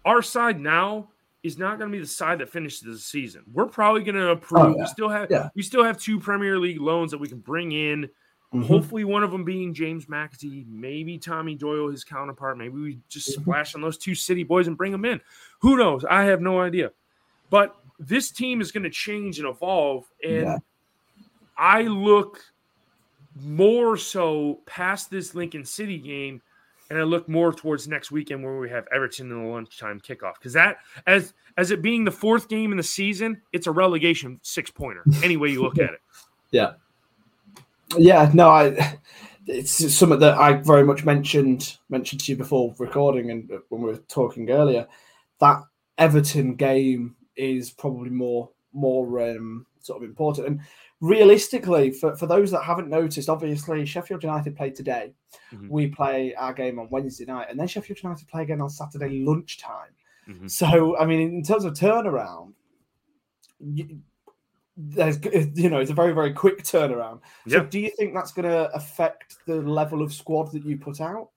our side now is not going to be the side that finishes the season. We're probably going to approve. Oh, yeah. We still have Yeah. we still have two Premier League loans that we can bring in. Mhm. Hopefully, one of them being James McAtee, maybe Tommy Doyle, his counterpart. Maybe we just Mm-hmm. splash on those two city boys and bring them in. Who knows? I have no idea. But this team is going to change and evolve. And Yeah. I look more so past this Lincoln City game, and I look more towards next weekend where we have Everton in the lunchtime kickoff. Because that, as as it being the fourth game in the season, it's a relegation six pointer. Any way you look at it. Yeah. Yeah, no, I it's something that I very much mentioned mentioned to you before recording and uh, when we were talking earlier. That Everton game is probably more more um, sort of important. And realistically, for, for those that haven't noticed, obviously Sheffield United played today. Mhm. We play our game on Wednesday night, and then Sheffield United play again on Saturday lunchtime. Mhm. So, I mean, in terms of turnaround, you, there's you know it's a very very quick turnaround. So, Yeah. do you think that's going to affect the level of squad that you put out?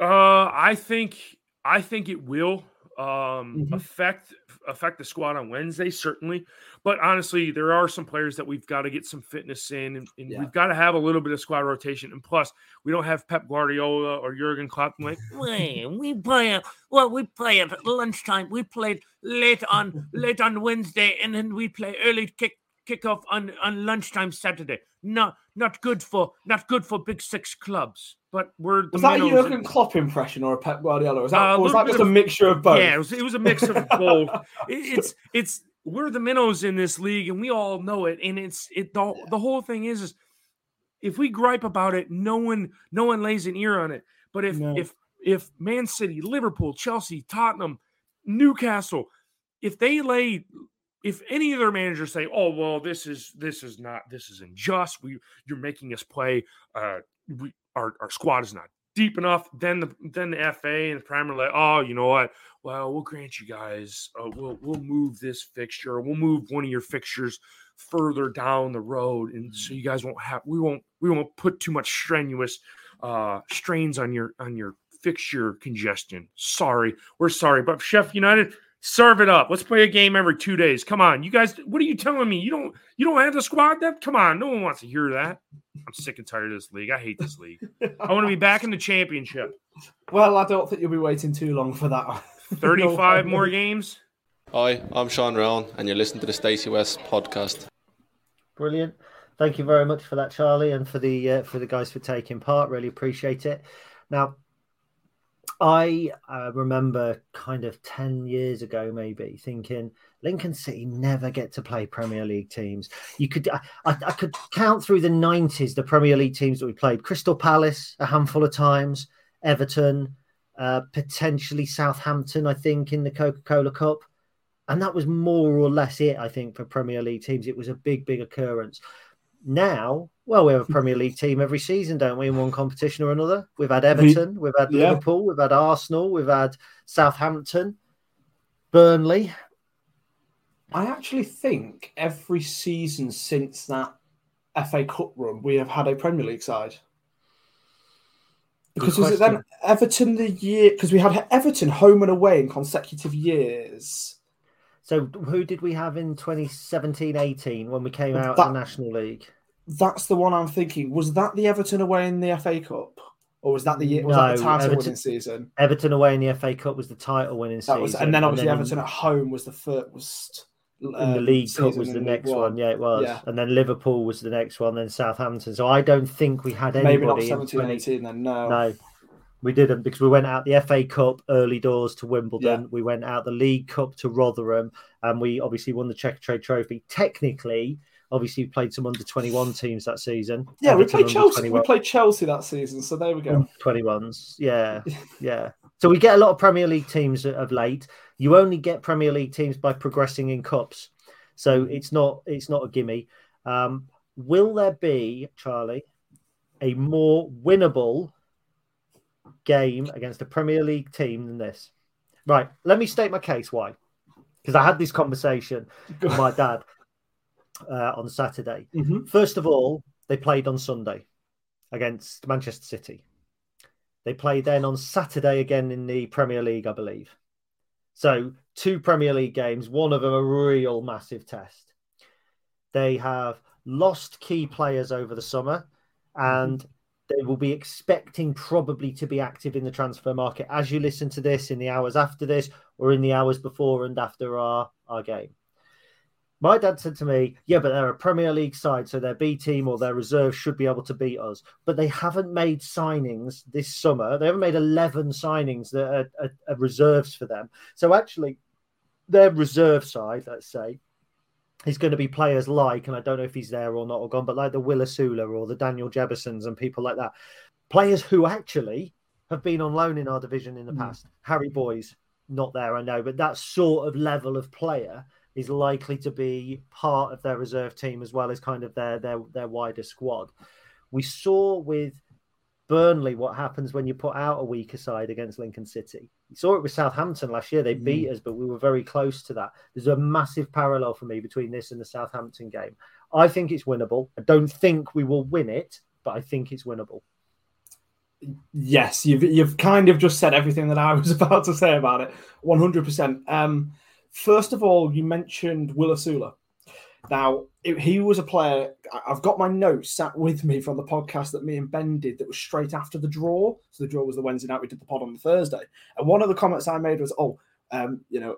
Uh, I think I think it will um, Mhm. affect affect the squad on Wednesday certainly, but honestly, there are some players that we've got to get some fitness in, and, and Yeah. we've got to have a little bit of squad rotation. And plus, we don't have Pep Guardiola or Jurgen Klopp. Like, Wait, we play well, we play at lunchtime. We played late on late on Wednesday, and then we play early kick kickoff on on lunchtime Saturday. Not not good for not good for big six clubs. but we're the Was that a Jurgen and- Klopp impression or a Pep Guardiola? Was that, Uh, was that just a mixture of both? Yeah, it was, it was a mix of both. It- it's it's we're the minnows in this league, and we all know it. And it's it the, the whole thing is is if we gripe about it, no one no one lays an ear on it. But if No. if if Man City, Liverpool, Chelsea, Tottenham, Newcastle, if they lay if any of their managers say, "Oh well, this is this is not this is unjust. We you're making us play. Uh, we our our squad is not deep enough." Then the then the FA and the Premier like, "Oh, you know what? Well, we'll grant you guys. Uh, we'll we'll move this fixture. We'll move one of your fixtures further down the road, and so you guys won't have we won't we won't put too much strenuous uh strains on your on your fixture congestion. Sorry, we're sorry, but Chef United." Serve it up. Let's play a game every two days. Come on, you guys. What are you telling me? You don't you don't have the squad depth? Come on, no one wants to hear that. I'm sick and tired of this league. I hate this league. I want to be back in the championship. Well, I don't think you'll be waiting too long for that. 35 No. more games. Hi, I'm Sean Roughan, and you're listening to the Stacey West podcast. Brilliant. Thank you very much for that, Charlie, and for the uh, for the guys for taking part. Really appreciate it. Now, I uh, remember kind of ten years ago, maybe thinking Lincoln City never get to play Premier League teams. You could I, I could count through the nineties the Premier League teams that we played: Crystal Palace a handful of times, Everton, uh, potentially Southampton, I think, in the Coca Cola Cup. And that was more or less it, I think, for Premier League teams. It was a big, big occurrence. Now, well, we have a Premier League team every season, don't we, in one competition or another? We've had Everton, we've had yeah. Liverpool, we've had Arsenal, we've had Southampton, Burnley. I actually think every season since that FA Cup run, we have had a Premier League side. Because was it then Everton the year? Because we had Everton home and away in consecutive years. So, who did we have in 2017 18 when we came out That- of the National League? That's the one I'm thinking. Was that the Everton away in the FA Cup, or was that the year? Was No, that the title Everton- winning season? Everton away in the FA Cup was the title winning That season. was, and then obviously in- Everton at home was the first. in the um, League Cup was the next one. Yeah, it was. Yeah. And then Liverpool was the next one, then Southampton. So I don't think we had anybody Maybe not in 17 20 18 then, no. No, we didn't because we went out the FA Cup early doors to Wimbledon. We went out the League Cup to Rotherham, and we obviously won the Checkatrade Trophy. Technically, obviously, we played some under twenty one teams that season. Yeah, we played Chelsea. 21 We played Chelsea that season, so there we go. 21s. Yeah, yeah. So we get a lot of Premier League teams of late. You only get Premier League teams by progressing in cups, so it's not it's not a gimme. Um, will there be Charlie a more winnable game against a Premier League team than this? Right. Let me state my case. Why? Because I had this conversation with my dad uh, on Saturday. Mhm. First of all, they played on Sunday against Manchester City. They played then on Saturday again in the Premier League, I believe. So, two Premier League games, one of them a real massive test. They have lost key players over the summer and they will be expecting probably to be active in the transfer market as you listen to this in the hours after this or in the hours before and after our, our game. My dad said to me, Yeah, but they're a Premier League side, so their B team or their reserve should be able to beat us. But they haven't made signings this summer. They haven't made 11 signings that are, are, are reserves for them. So actually, their reserve side, let's say, is going to be players like, and I don't know if he's there or not or gone, but like the Will Osula or the Daniel Jebbisons and people like that. Players who actually have been on loan in our division in the Mm. past. Harry Boyes, not there, I know, but that sort of level of player is likely to be part of their reserve team as well as kind of their their their wider squad. We saw with Burnley what happens when you put out a weaker side against Lincoln City. You saw it with Southampton last year. They Mm. beat us, but we were very close to that. There's a massive parallel for me between this and the Southampton game. I think it's winnable. I don't think we will win it, but I think it's winnable. Yes, you've you've kind of just said everything that I was about to say about it. One hundred percent. Um, first of all, you mentioned Will Osula. Now, he was a player. I've got my notes sat with me from the podcast that me and Ben did. That was straight after the draw. So the draw was the Wednesday night. We did the pod on the Thursday, and one of the comments I made was, "Oh, um, you know."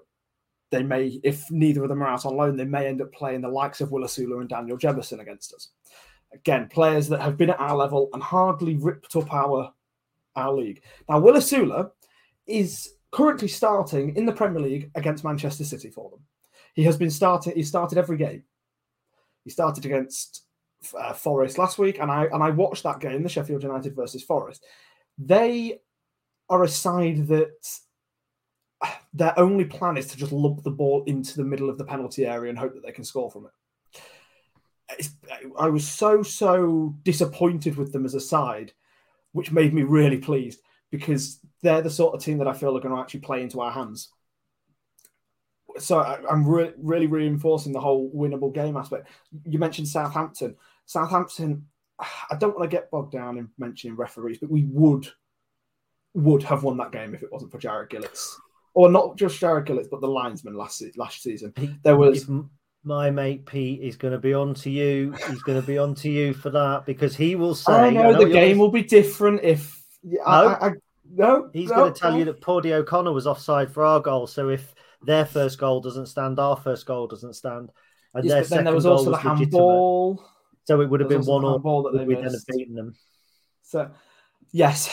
They may, if neither of them are out on loan, they may end up playing the likes of Will Osula and Daniel Jebbison against us again, players that have been at our level and hardly ripped up our our league. Now, Will Osula is currently starting in the Premier League against Manchester City for them. He has been starting. He started every game. He started against uh, Forest last week, and I and I watched that game, the Sheffield United versus Forest. They are a side that their only plan is to just lump the ball into the middle of the penalty area and hope that they can score from it it's, I was so so disappointed with them as a side, which made me really pleased because they're the sort of team that I feel are going to actually play into our hands. So I, I'm re- really reinforcing the whole winnable game aspect. You mentioned Southampton. Southampton. I don't want to get bogged down in mentioning referees, but we would would have won that game if it wasn't for Jared Gillets, or not just Jared Gillets, but the linesman last last season. There was my mate Pete is going to be on to you. He's going to be on to you for that because he will say, I I know the game will be different if I, No. I, I, no. He's no, going to tell no. you that Paudie O'Connor was offside for our goal. So if their first goal doesn't stand, our first goal doesn't stand. And Yes, their then there second was goal also the handball. So it would have been one handball that they we'd then have beaten them. So, yes,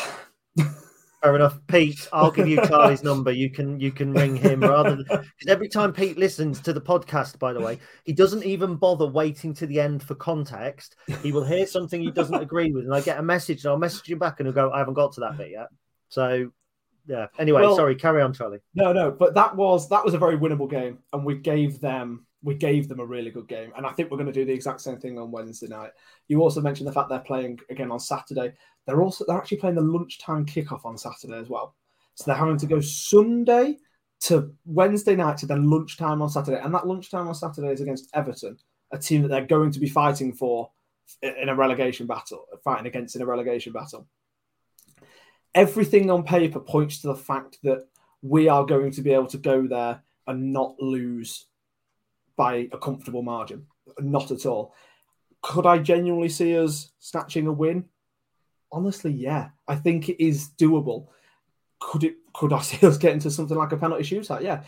Fair enough, Pete. I'll give you Charlie's number. You can you can ring him rather than because every time Pete listens to the podcast, by the way, he doesn't even bother waiting to the end for context. He will hear something he doesn't agree with, and I get a message, and I'll message him back, and he'll go, "I haven't got to that bit yet." So, yeah. Anyway, Well- sorry. Carry on, Charlie. no, no. But that was that was a very winnable game, and we gave them we gave them a really good game, and I think we're going to do the exact same thing on Wednesday night. You also mentioned the fact they're playing again on Saturday. They're also they're actually playing the lunchtime kickoff on Saturday as well. So they're having to go Sunday to Wednesday night to then lunchtime on Saturday, and that lunchtime on Saturday is against Everton, a team that they're going to be fighting for in a relegation battle, fighting against in a relegation battle. Everything on paper points to the fact that we are going to be able to go there and not lose by a comfortable margin. Not at all. Could I genuinely see us snatching a win? Honestly, yeah. I think it is doable. Could it could I see us getting to something like a penalty shootout? Yeah.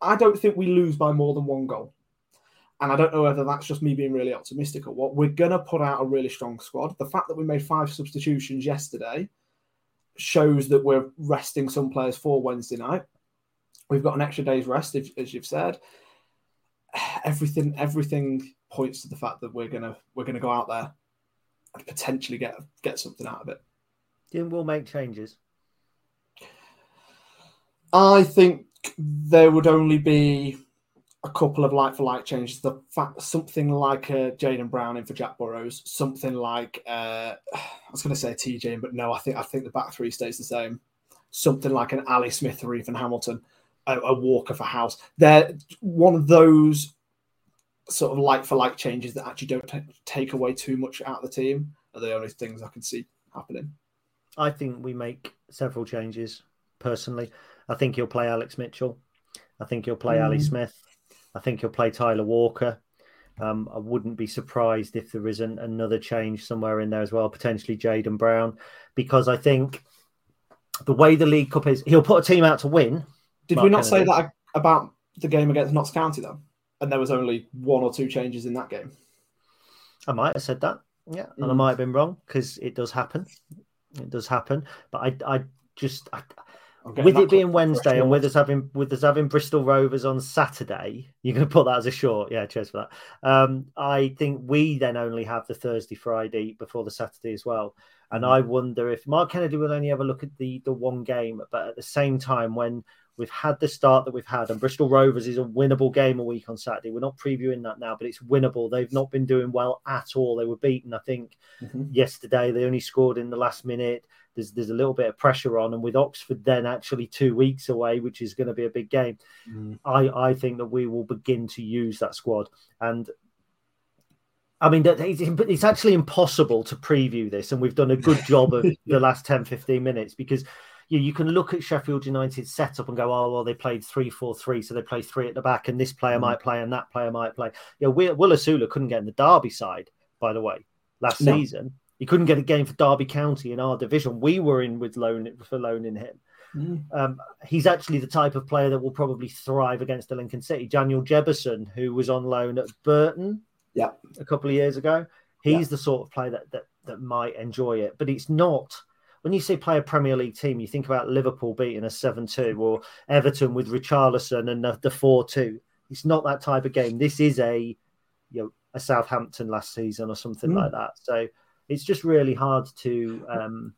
I don't think we lose by more than one goal. And I don't know whether that's just me being really optimistic or what. We're gonna put out a really strong squad. The fact that we made five substitutions yesterday shows that we're resting some players for Wednesday night. We've got an extra day's rest, if, as you've said. Everything, everything points to the fact that we're gonna we're gonna go out there and potentially get get something out of it. Then we'll make changes. I think there would only be a couple of like for like changes. The fact something like uh, Jaden Brown in for Jack Burrows, something like uh, I was going to say TJ, but no, I think I think the back three stays the same. Something like an Ali Smith or Ethan Hamilton, a, a Walker for House. They're one of those sort of like for like changes that actually don't ta- take away too much out of the team. Are the only things I can see happening. I think we make several changes. Personally, I think he'll play Alex Mitchell. I think he'll play Ali Mm. Smith. I think he'll play Tyler Walker. Um, I wouldn't be surprised if there isn't another change somewhere in there as well, potentially Jaden Brown, because I think the way the League Cup is, he'll put a team out to win. Did Mark we not say that about the game against Notts County though? And there was only one or two changes in that game. I might have said that, yeah, and I Mm. might have been wrong because it does happen. It does happen, but I, I just, I, with it being Wednesday and with us having with us having Bristol Rovers on Saturday, you're going to put that as a short. Yeah, cheers for that. Um, I think we then only have the Thursday, Friday before the Saturday as well. And. I wonder if Mark Kennedy will only ever look at the the one game, but at the same time, when We've had the start that we've had, and Bristol Rovers is a winnable game a week on Saturday. We're not previewing that now, but it's winnable. They've not been doing well at all. They were beaten, I think, Mm-hmm. yesterday. They only scored in the last minute. There's there's a little bit of pressure on, and with Oxford then actually two weeks away, which is going to be a big game. Mm. I I think that we will begin to use that squad, and I mean, that- it's, it's actually impossible to preview this, and we've done a good job of the last 10, 15 minutes because you, you can look at Sheffield United's setup and go, oh, well, they played 3 4 3, so they play three at the back, and this player mm. might play, and that player might play. Yeah, Will, Will Osula couldn't get in the Derby side, by the way, last No. season. He couldn't get a game for Derby County in our division. We were in with loan for loaning him. Um, he's actually the type of player that will probably thrive against the Lincoln City. Daniel Jebbison, who was on loan at Burton, Yeah. a couple of years ago, he's the sort of player that, that that might enjoy it. But it's not when you say play a Premier League team, you think about Liverpool beating a seven-two or Everton with Richarlison and the, the four-two. It's not that type of game. This is a you know a Southampton last season or something Mm. like that. So it's just really hard to um,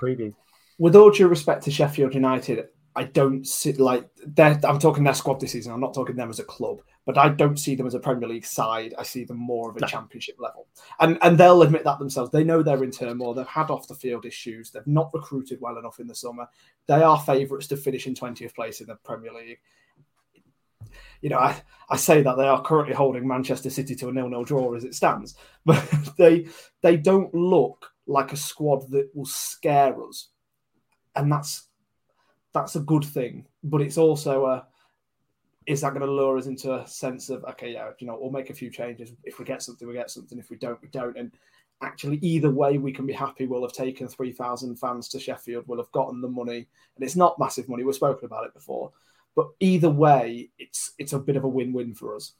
preview. with all due respect to Sheffield United, I don't see like I'm talking their squad this season. I'm not talking them as a club, but I don't see them as a Premier League side. I see them more of a Championship level, and and they'll admit that themselves. They know they're in turmoil. They've had off the field issues. They've not recruited well enough in the summer. They are favourites to finish in 20th place in the Premier League. You know, I, I say that they are currently holding Manchester City to a nil-nil draw as it stands, but they they don't look like a squad that will scare us and that's that's a good thing. But it's also a is that going to lure us into a sense of okay, yeah, you know, we'll make a few changes. If we get something, we get something. If we don't, we don't. And actually, either way, we can be happy. We'll have taken three thousand fans to Sheffield. We'll have gotten the money, and it's not massive money. We've spoken about it before, but either way, it's it's a bit of a win-win for us.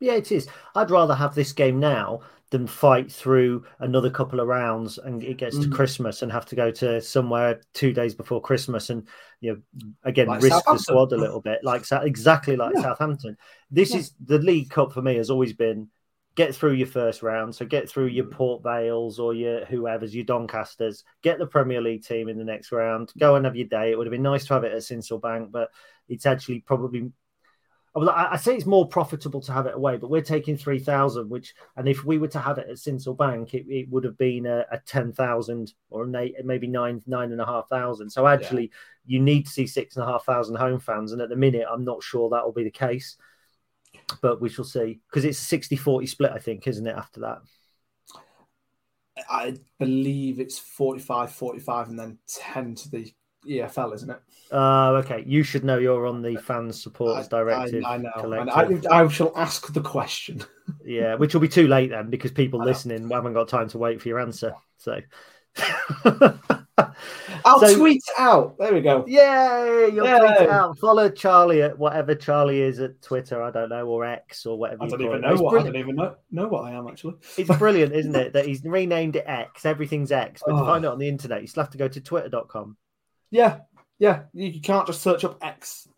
Yeah, it is. I'd rather have this game now than fight through another couple of rounds and it gets to Mm. Christmas and have to go to somewhere two days before Christmas and you know again Like risk the squad a little bit, like exactly like Yeah. Southampton. This Yeah. is the League Cup for me has always been get through your first round, so get through Mm. your Port Vales or your whoever's your Doncasters, get the Premier League team in the next round, go and have your day. It would have been nice to have it at Sincil Bank, but it's actually probably I I say it's more profitable to have it away, but we're taking three thousand, which, and if we were to have it at Sincil Bank, it, it would have been a, a ten thousand or an eight, maybe nine, nine and a half thousand. So actually, you need to see six and a half thousand home fans, and at the minute, I'm not sure that will be the case, but we shall see because it's a 60-40 split, I think, isn't it? After that, I believe it's 45 45 and then 10 to the EFL, isn't it? uh, okay, you should know you're on the fans supporters I- I- directive. I, know. Collective. I, I shall ask the question. Yeah, which will be too late then because people listening haven't got time to wait for your answer. So, I'll So- tweet out. There we go. Yay! You'll Yay. tweet out. Follow Charlie at whatever Charlie is at Twitter. I don't know, or X, or whatever. I don't call even it. know what I don't even know, know what I am actually. It's brilliant, isn't it? That he's renamed it X. Everything's X, but to Oh. find it on the internet, you still have to go to twitter.com. Yeah, yeah. You can't just search up X.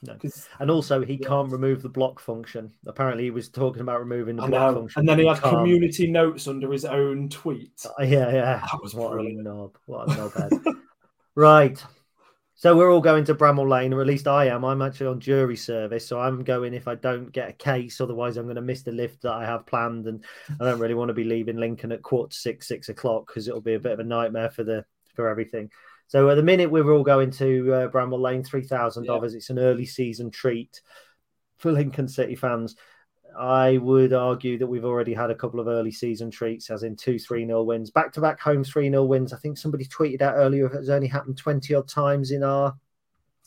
No. And also, he can't remove the block function. Apparently, he was talking about removing the I block know. function. And then he had can't. community notes under his own tweet. Uh, Yeah, yeah. That was what brilliant. a knob. What a knobhead. right. So we're all going to Bramall Lane, or at least I am. I'm actually on jury service, so I'm going if I don't get a case. Otherwise, I'm going to miss the lift that I have planned, and I don't really want to be leaving Lincoln at quarter to six, six o'clock because it'll be a bit of a nightmare for the for everything. So at the minute, we're all going to uh, Bramall Lane, three thousand Yeah. dollars. It's an early season treat for Lincoln City fans. I would argue that we've already had a couple of early season treats, as in two 3 0 wins, back to back home 3 0 wins. I think somebody tweeted out earlier it has only happened 20 odd times in our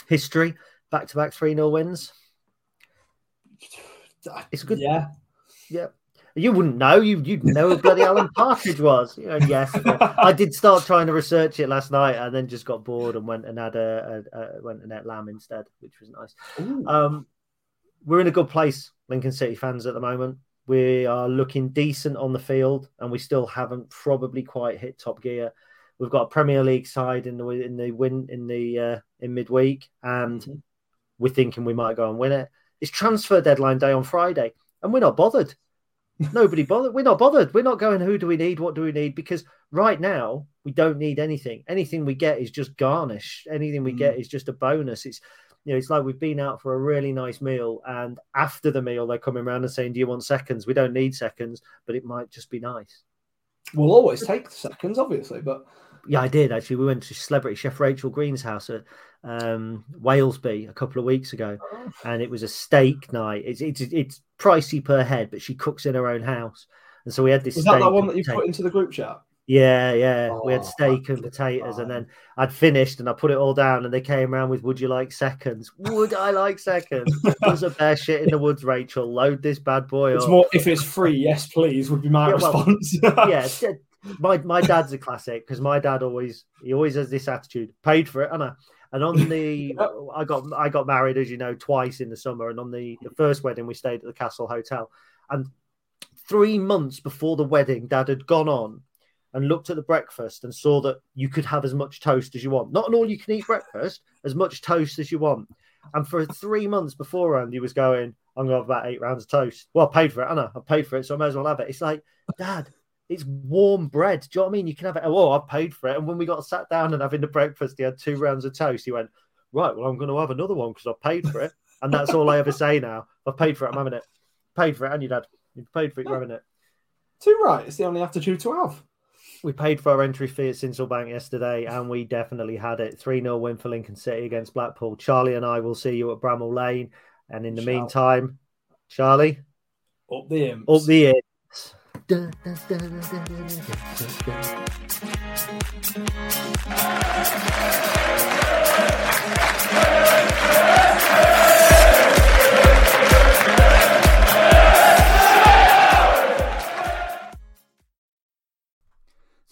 history, back to back 3 0 wins. It's good. Yeah. Yeah. You wouldn't know. You, you'd know who bloody Alan Partridge was. You know, yes. I did start trying to research it last night and then just got bored and went and had a, a, a went and ate lamb instead, which was nice. Ooh. Um, we're in a good place, Lincoln City fans, at the moment. We are looking decent on the field, and we still haven't probably quite hit top gear. We've got a Premier League side in the in the win in the uh, in midweek, and Mhm. we're thinking we might go and win it. It's transfer deadline day on Friday, and we're not bothered. Nobody bothered. We're not bothered. We're not going. Who do we need? What do we need? Because right now we don't need anything. Anything we get is just garnish. Anything we Mm. get is just a bonus. It's You know, it's like we've been out for a really nice meal, and after the meal, they're coming around and saying, "Do you want seconds?" We don't need seconds, but it might just be nice. We'll always take the seconds, obviously, but Yeah, I did actually. We went to celebrity chef Rachel Green's house at um, Walesby a couple of weeks ago, and it was a steak night. It's it's it's pricey per head, but she cooks in her own house, and so we had this. was that steak that one that you put into the group chat? Yeah, yeah. we had Oh, steak and potatoes, and then I'd finished and I put it all down, and they came around with, "Would you like seconds? Would I like seconds? There's a bear shit in the woods, Rachel. Load this bad boy It's up." more if it's free, yes, please, would be my Yeah, well, response. yeah, it's- it- my my dad's a classic because my dad always he always has this attitude. Paid for it, Anna. And on the I got I got married as you know twice in the summer, and on the the first wedding we stayed at the Castle Hotel, and three months before the wedding, Dad had gone on and looked at the breakfast and saw that you could have as much toast as you want, not an all you can eat breakfast, as much toast as you want. And for three months beforehand, he was going, I'm going to have about eight rounds of toast. Well, I paid for it, Anna. I paid for it, so I may as well have it. It's like, Dad, it's warm bread. Do you know what I mean? You can have it. Oh, I paid for it. And when we got sat down and having the breakfast, he had two rounds of toast. He went, Right, well, I'm going to have another one because I paid for it. And that's all I ever say now. I've paid for it. I'm having it. Paid for it. And your dad. You paid for it. You're having it. Too right. It's the only attitude to have. We paid for our entry fee at Sincil Bank yesterday, and we definitely had it. 3 0 win for Lincoln City against Blackpool. Charlie and I will see you at Bramall Lane. And in the meantime, Charlie, Up the imps. up the ears. It's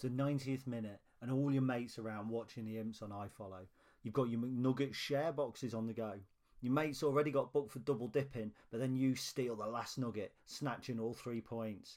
the 90th minute, and all your mates around watching the imps on iFollow. You've got your McNugget share boxes on the go. Your mates already got booked for double dipping, but then you steal the last nugget, snatching all three points.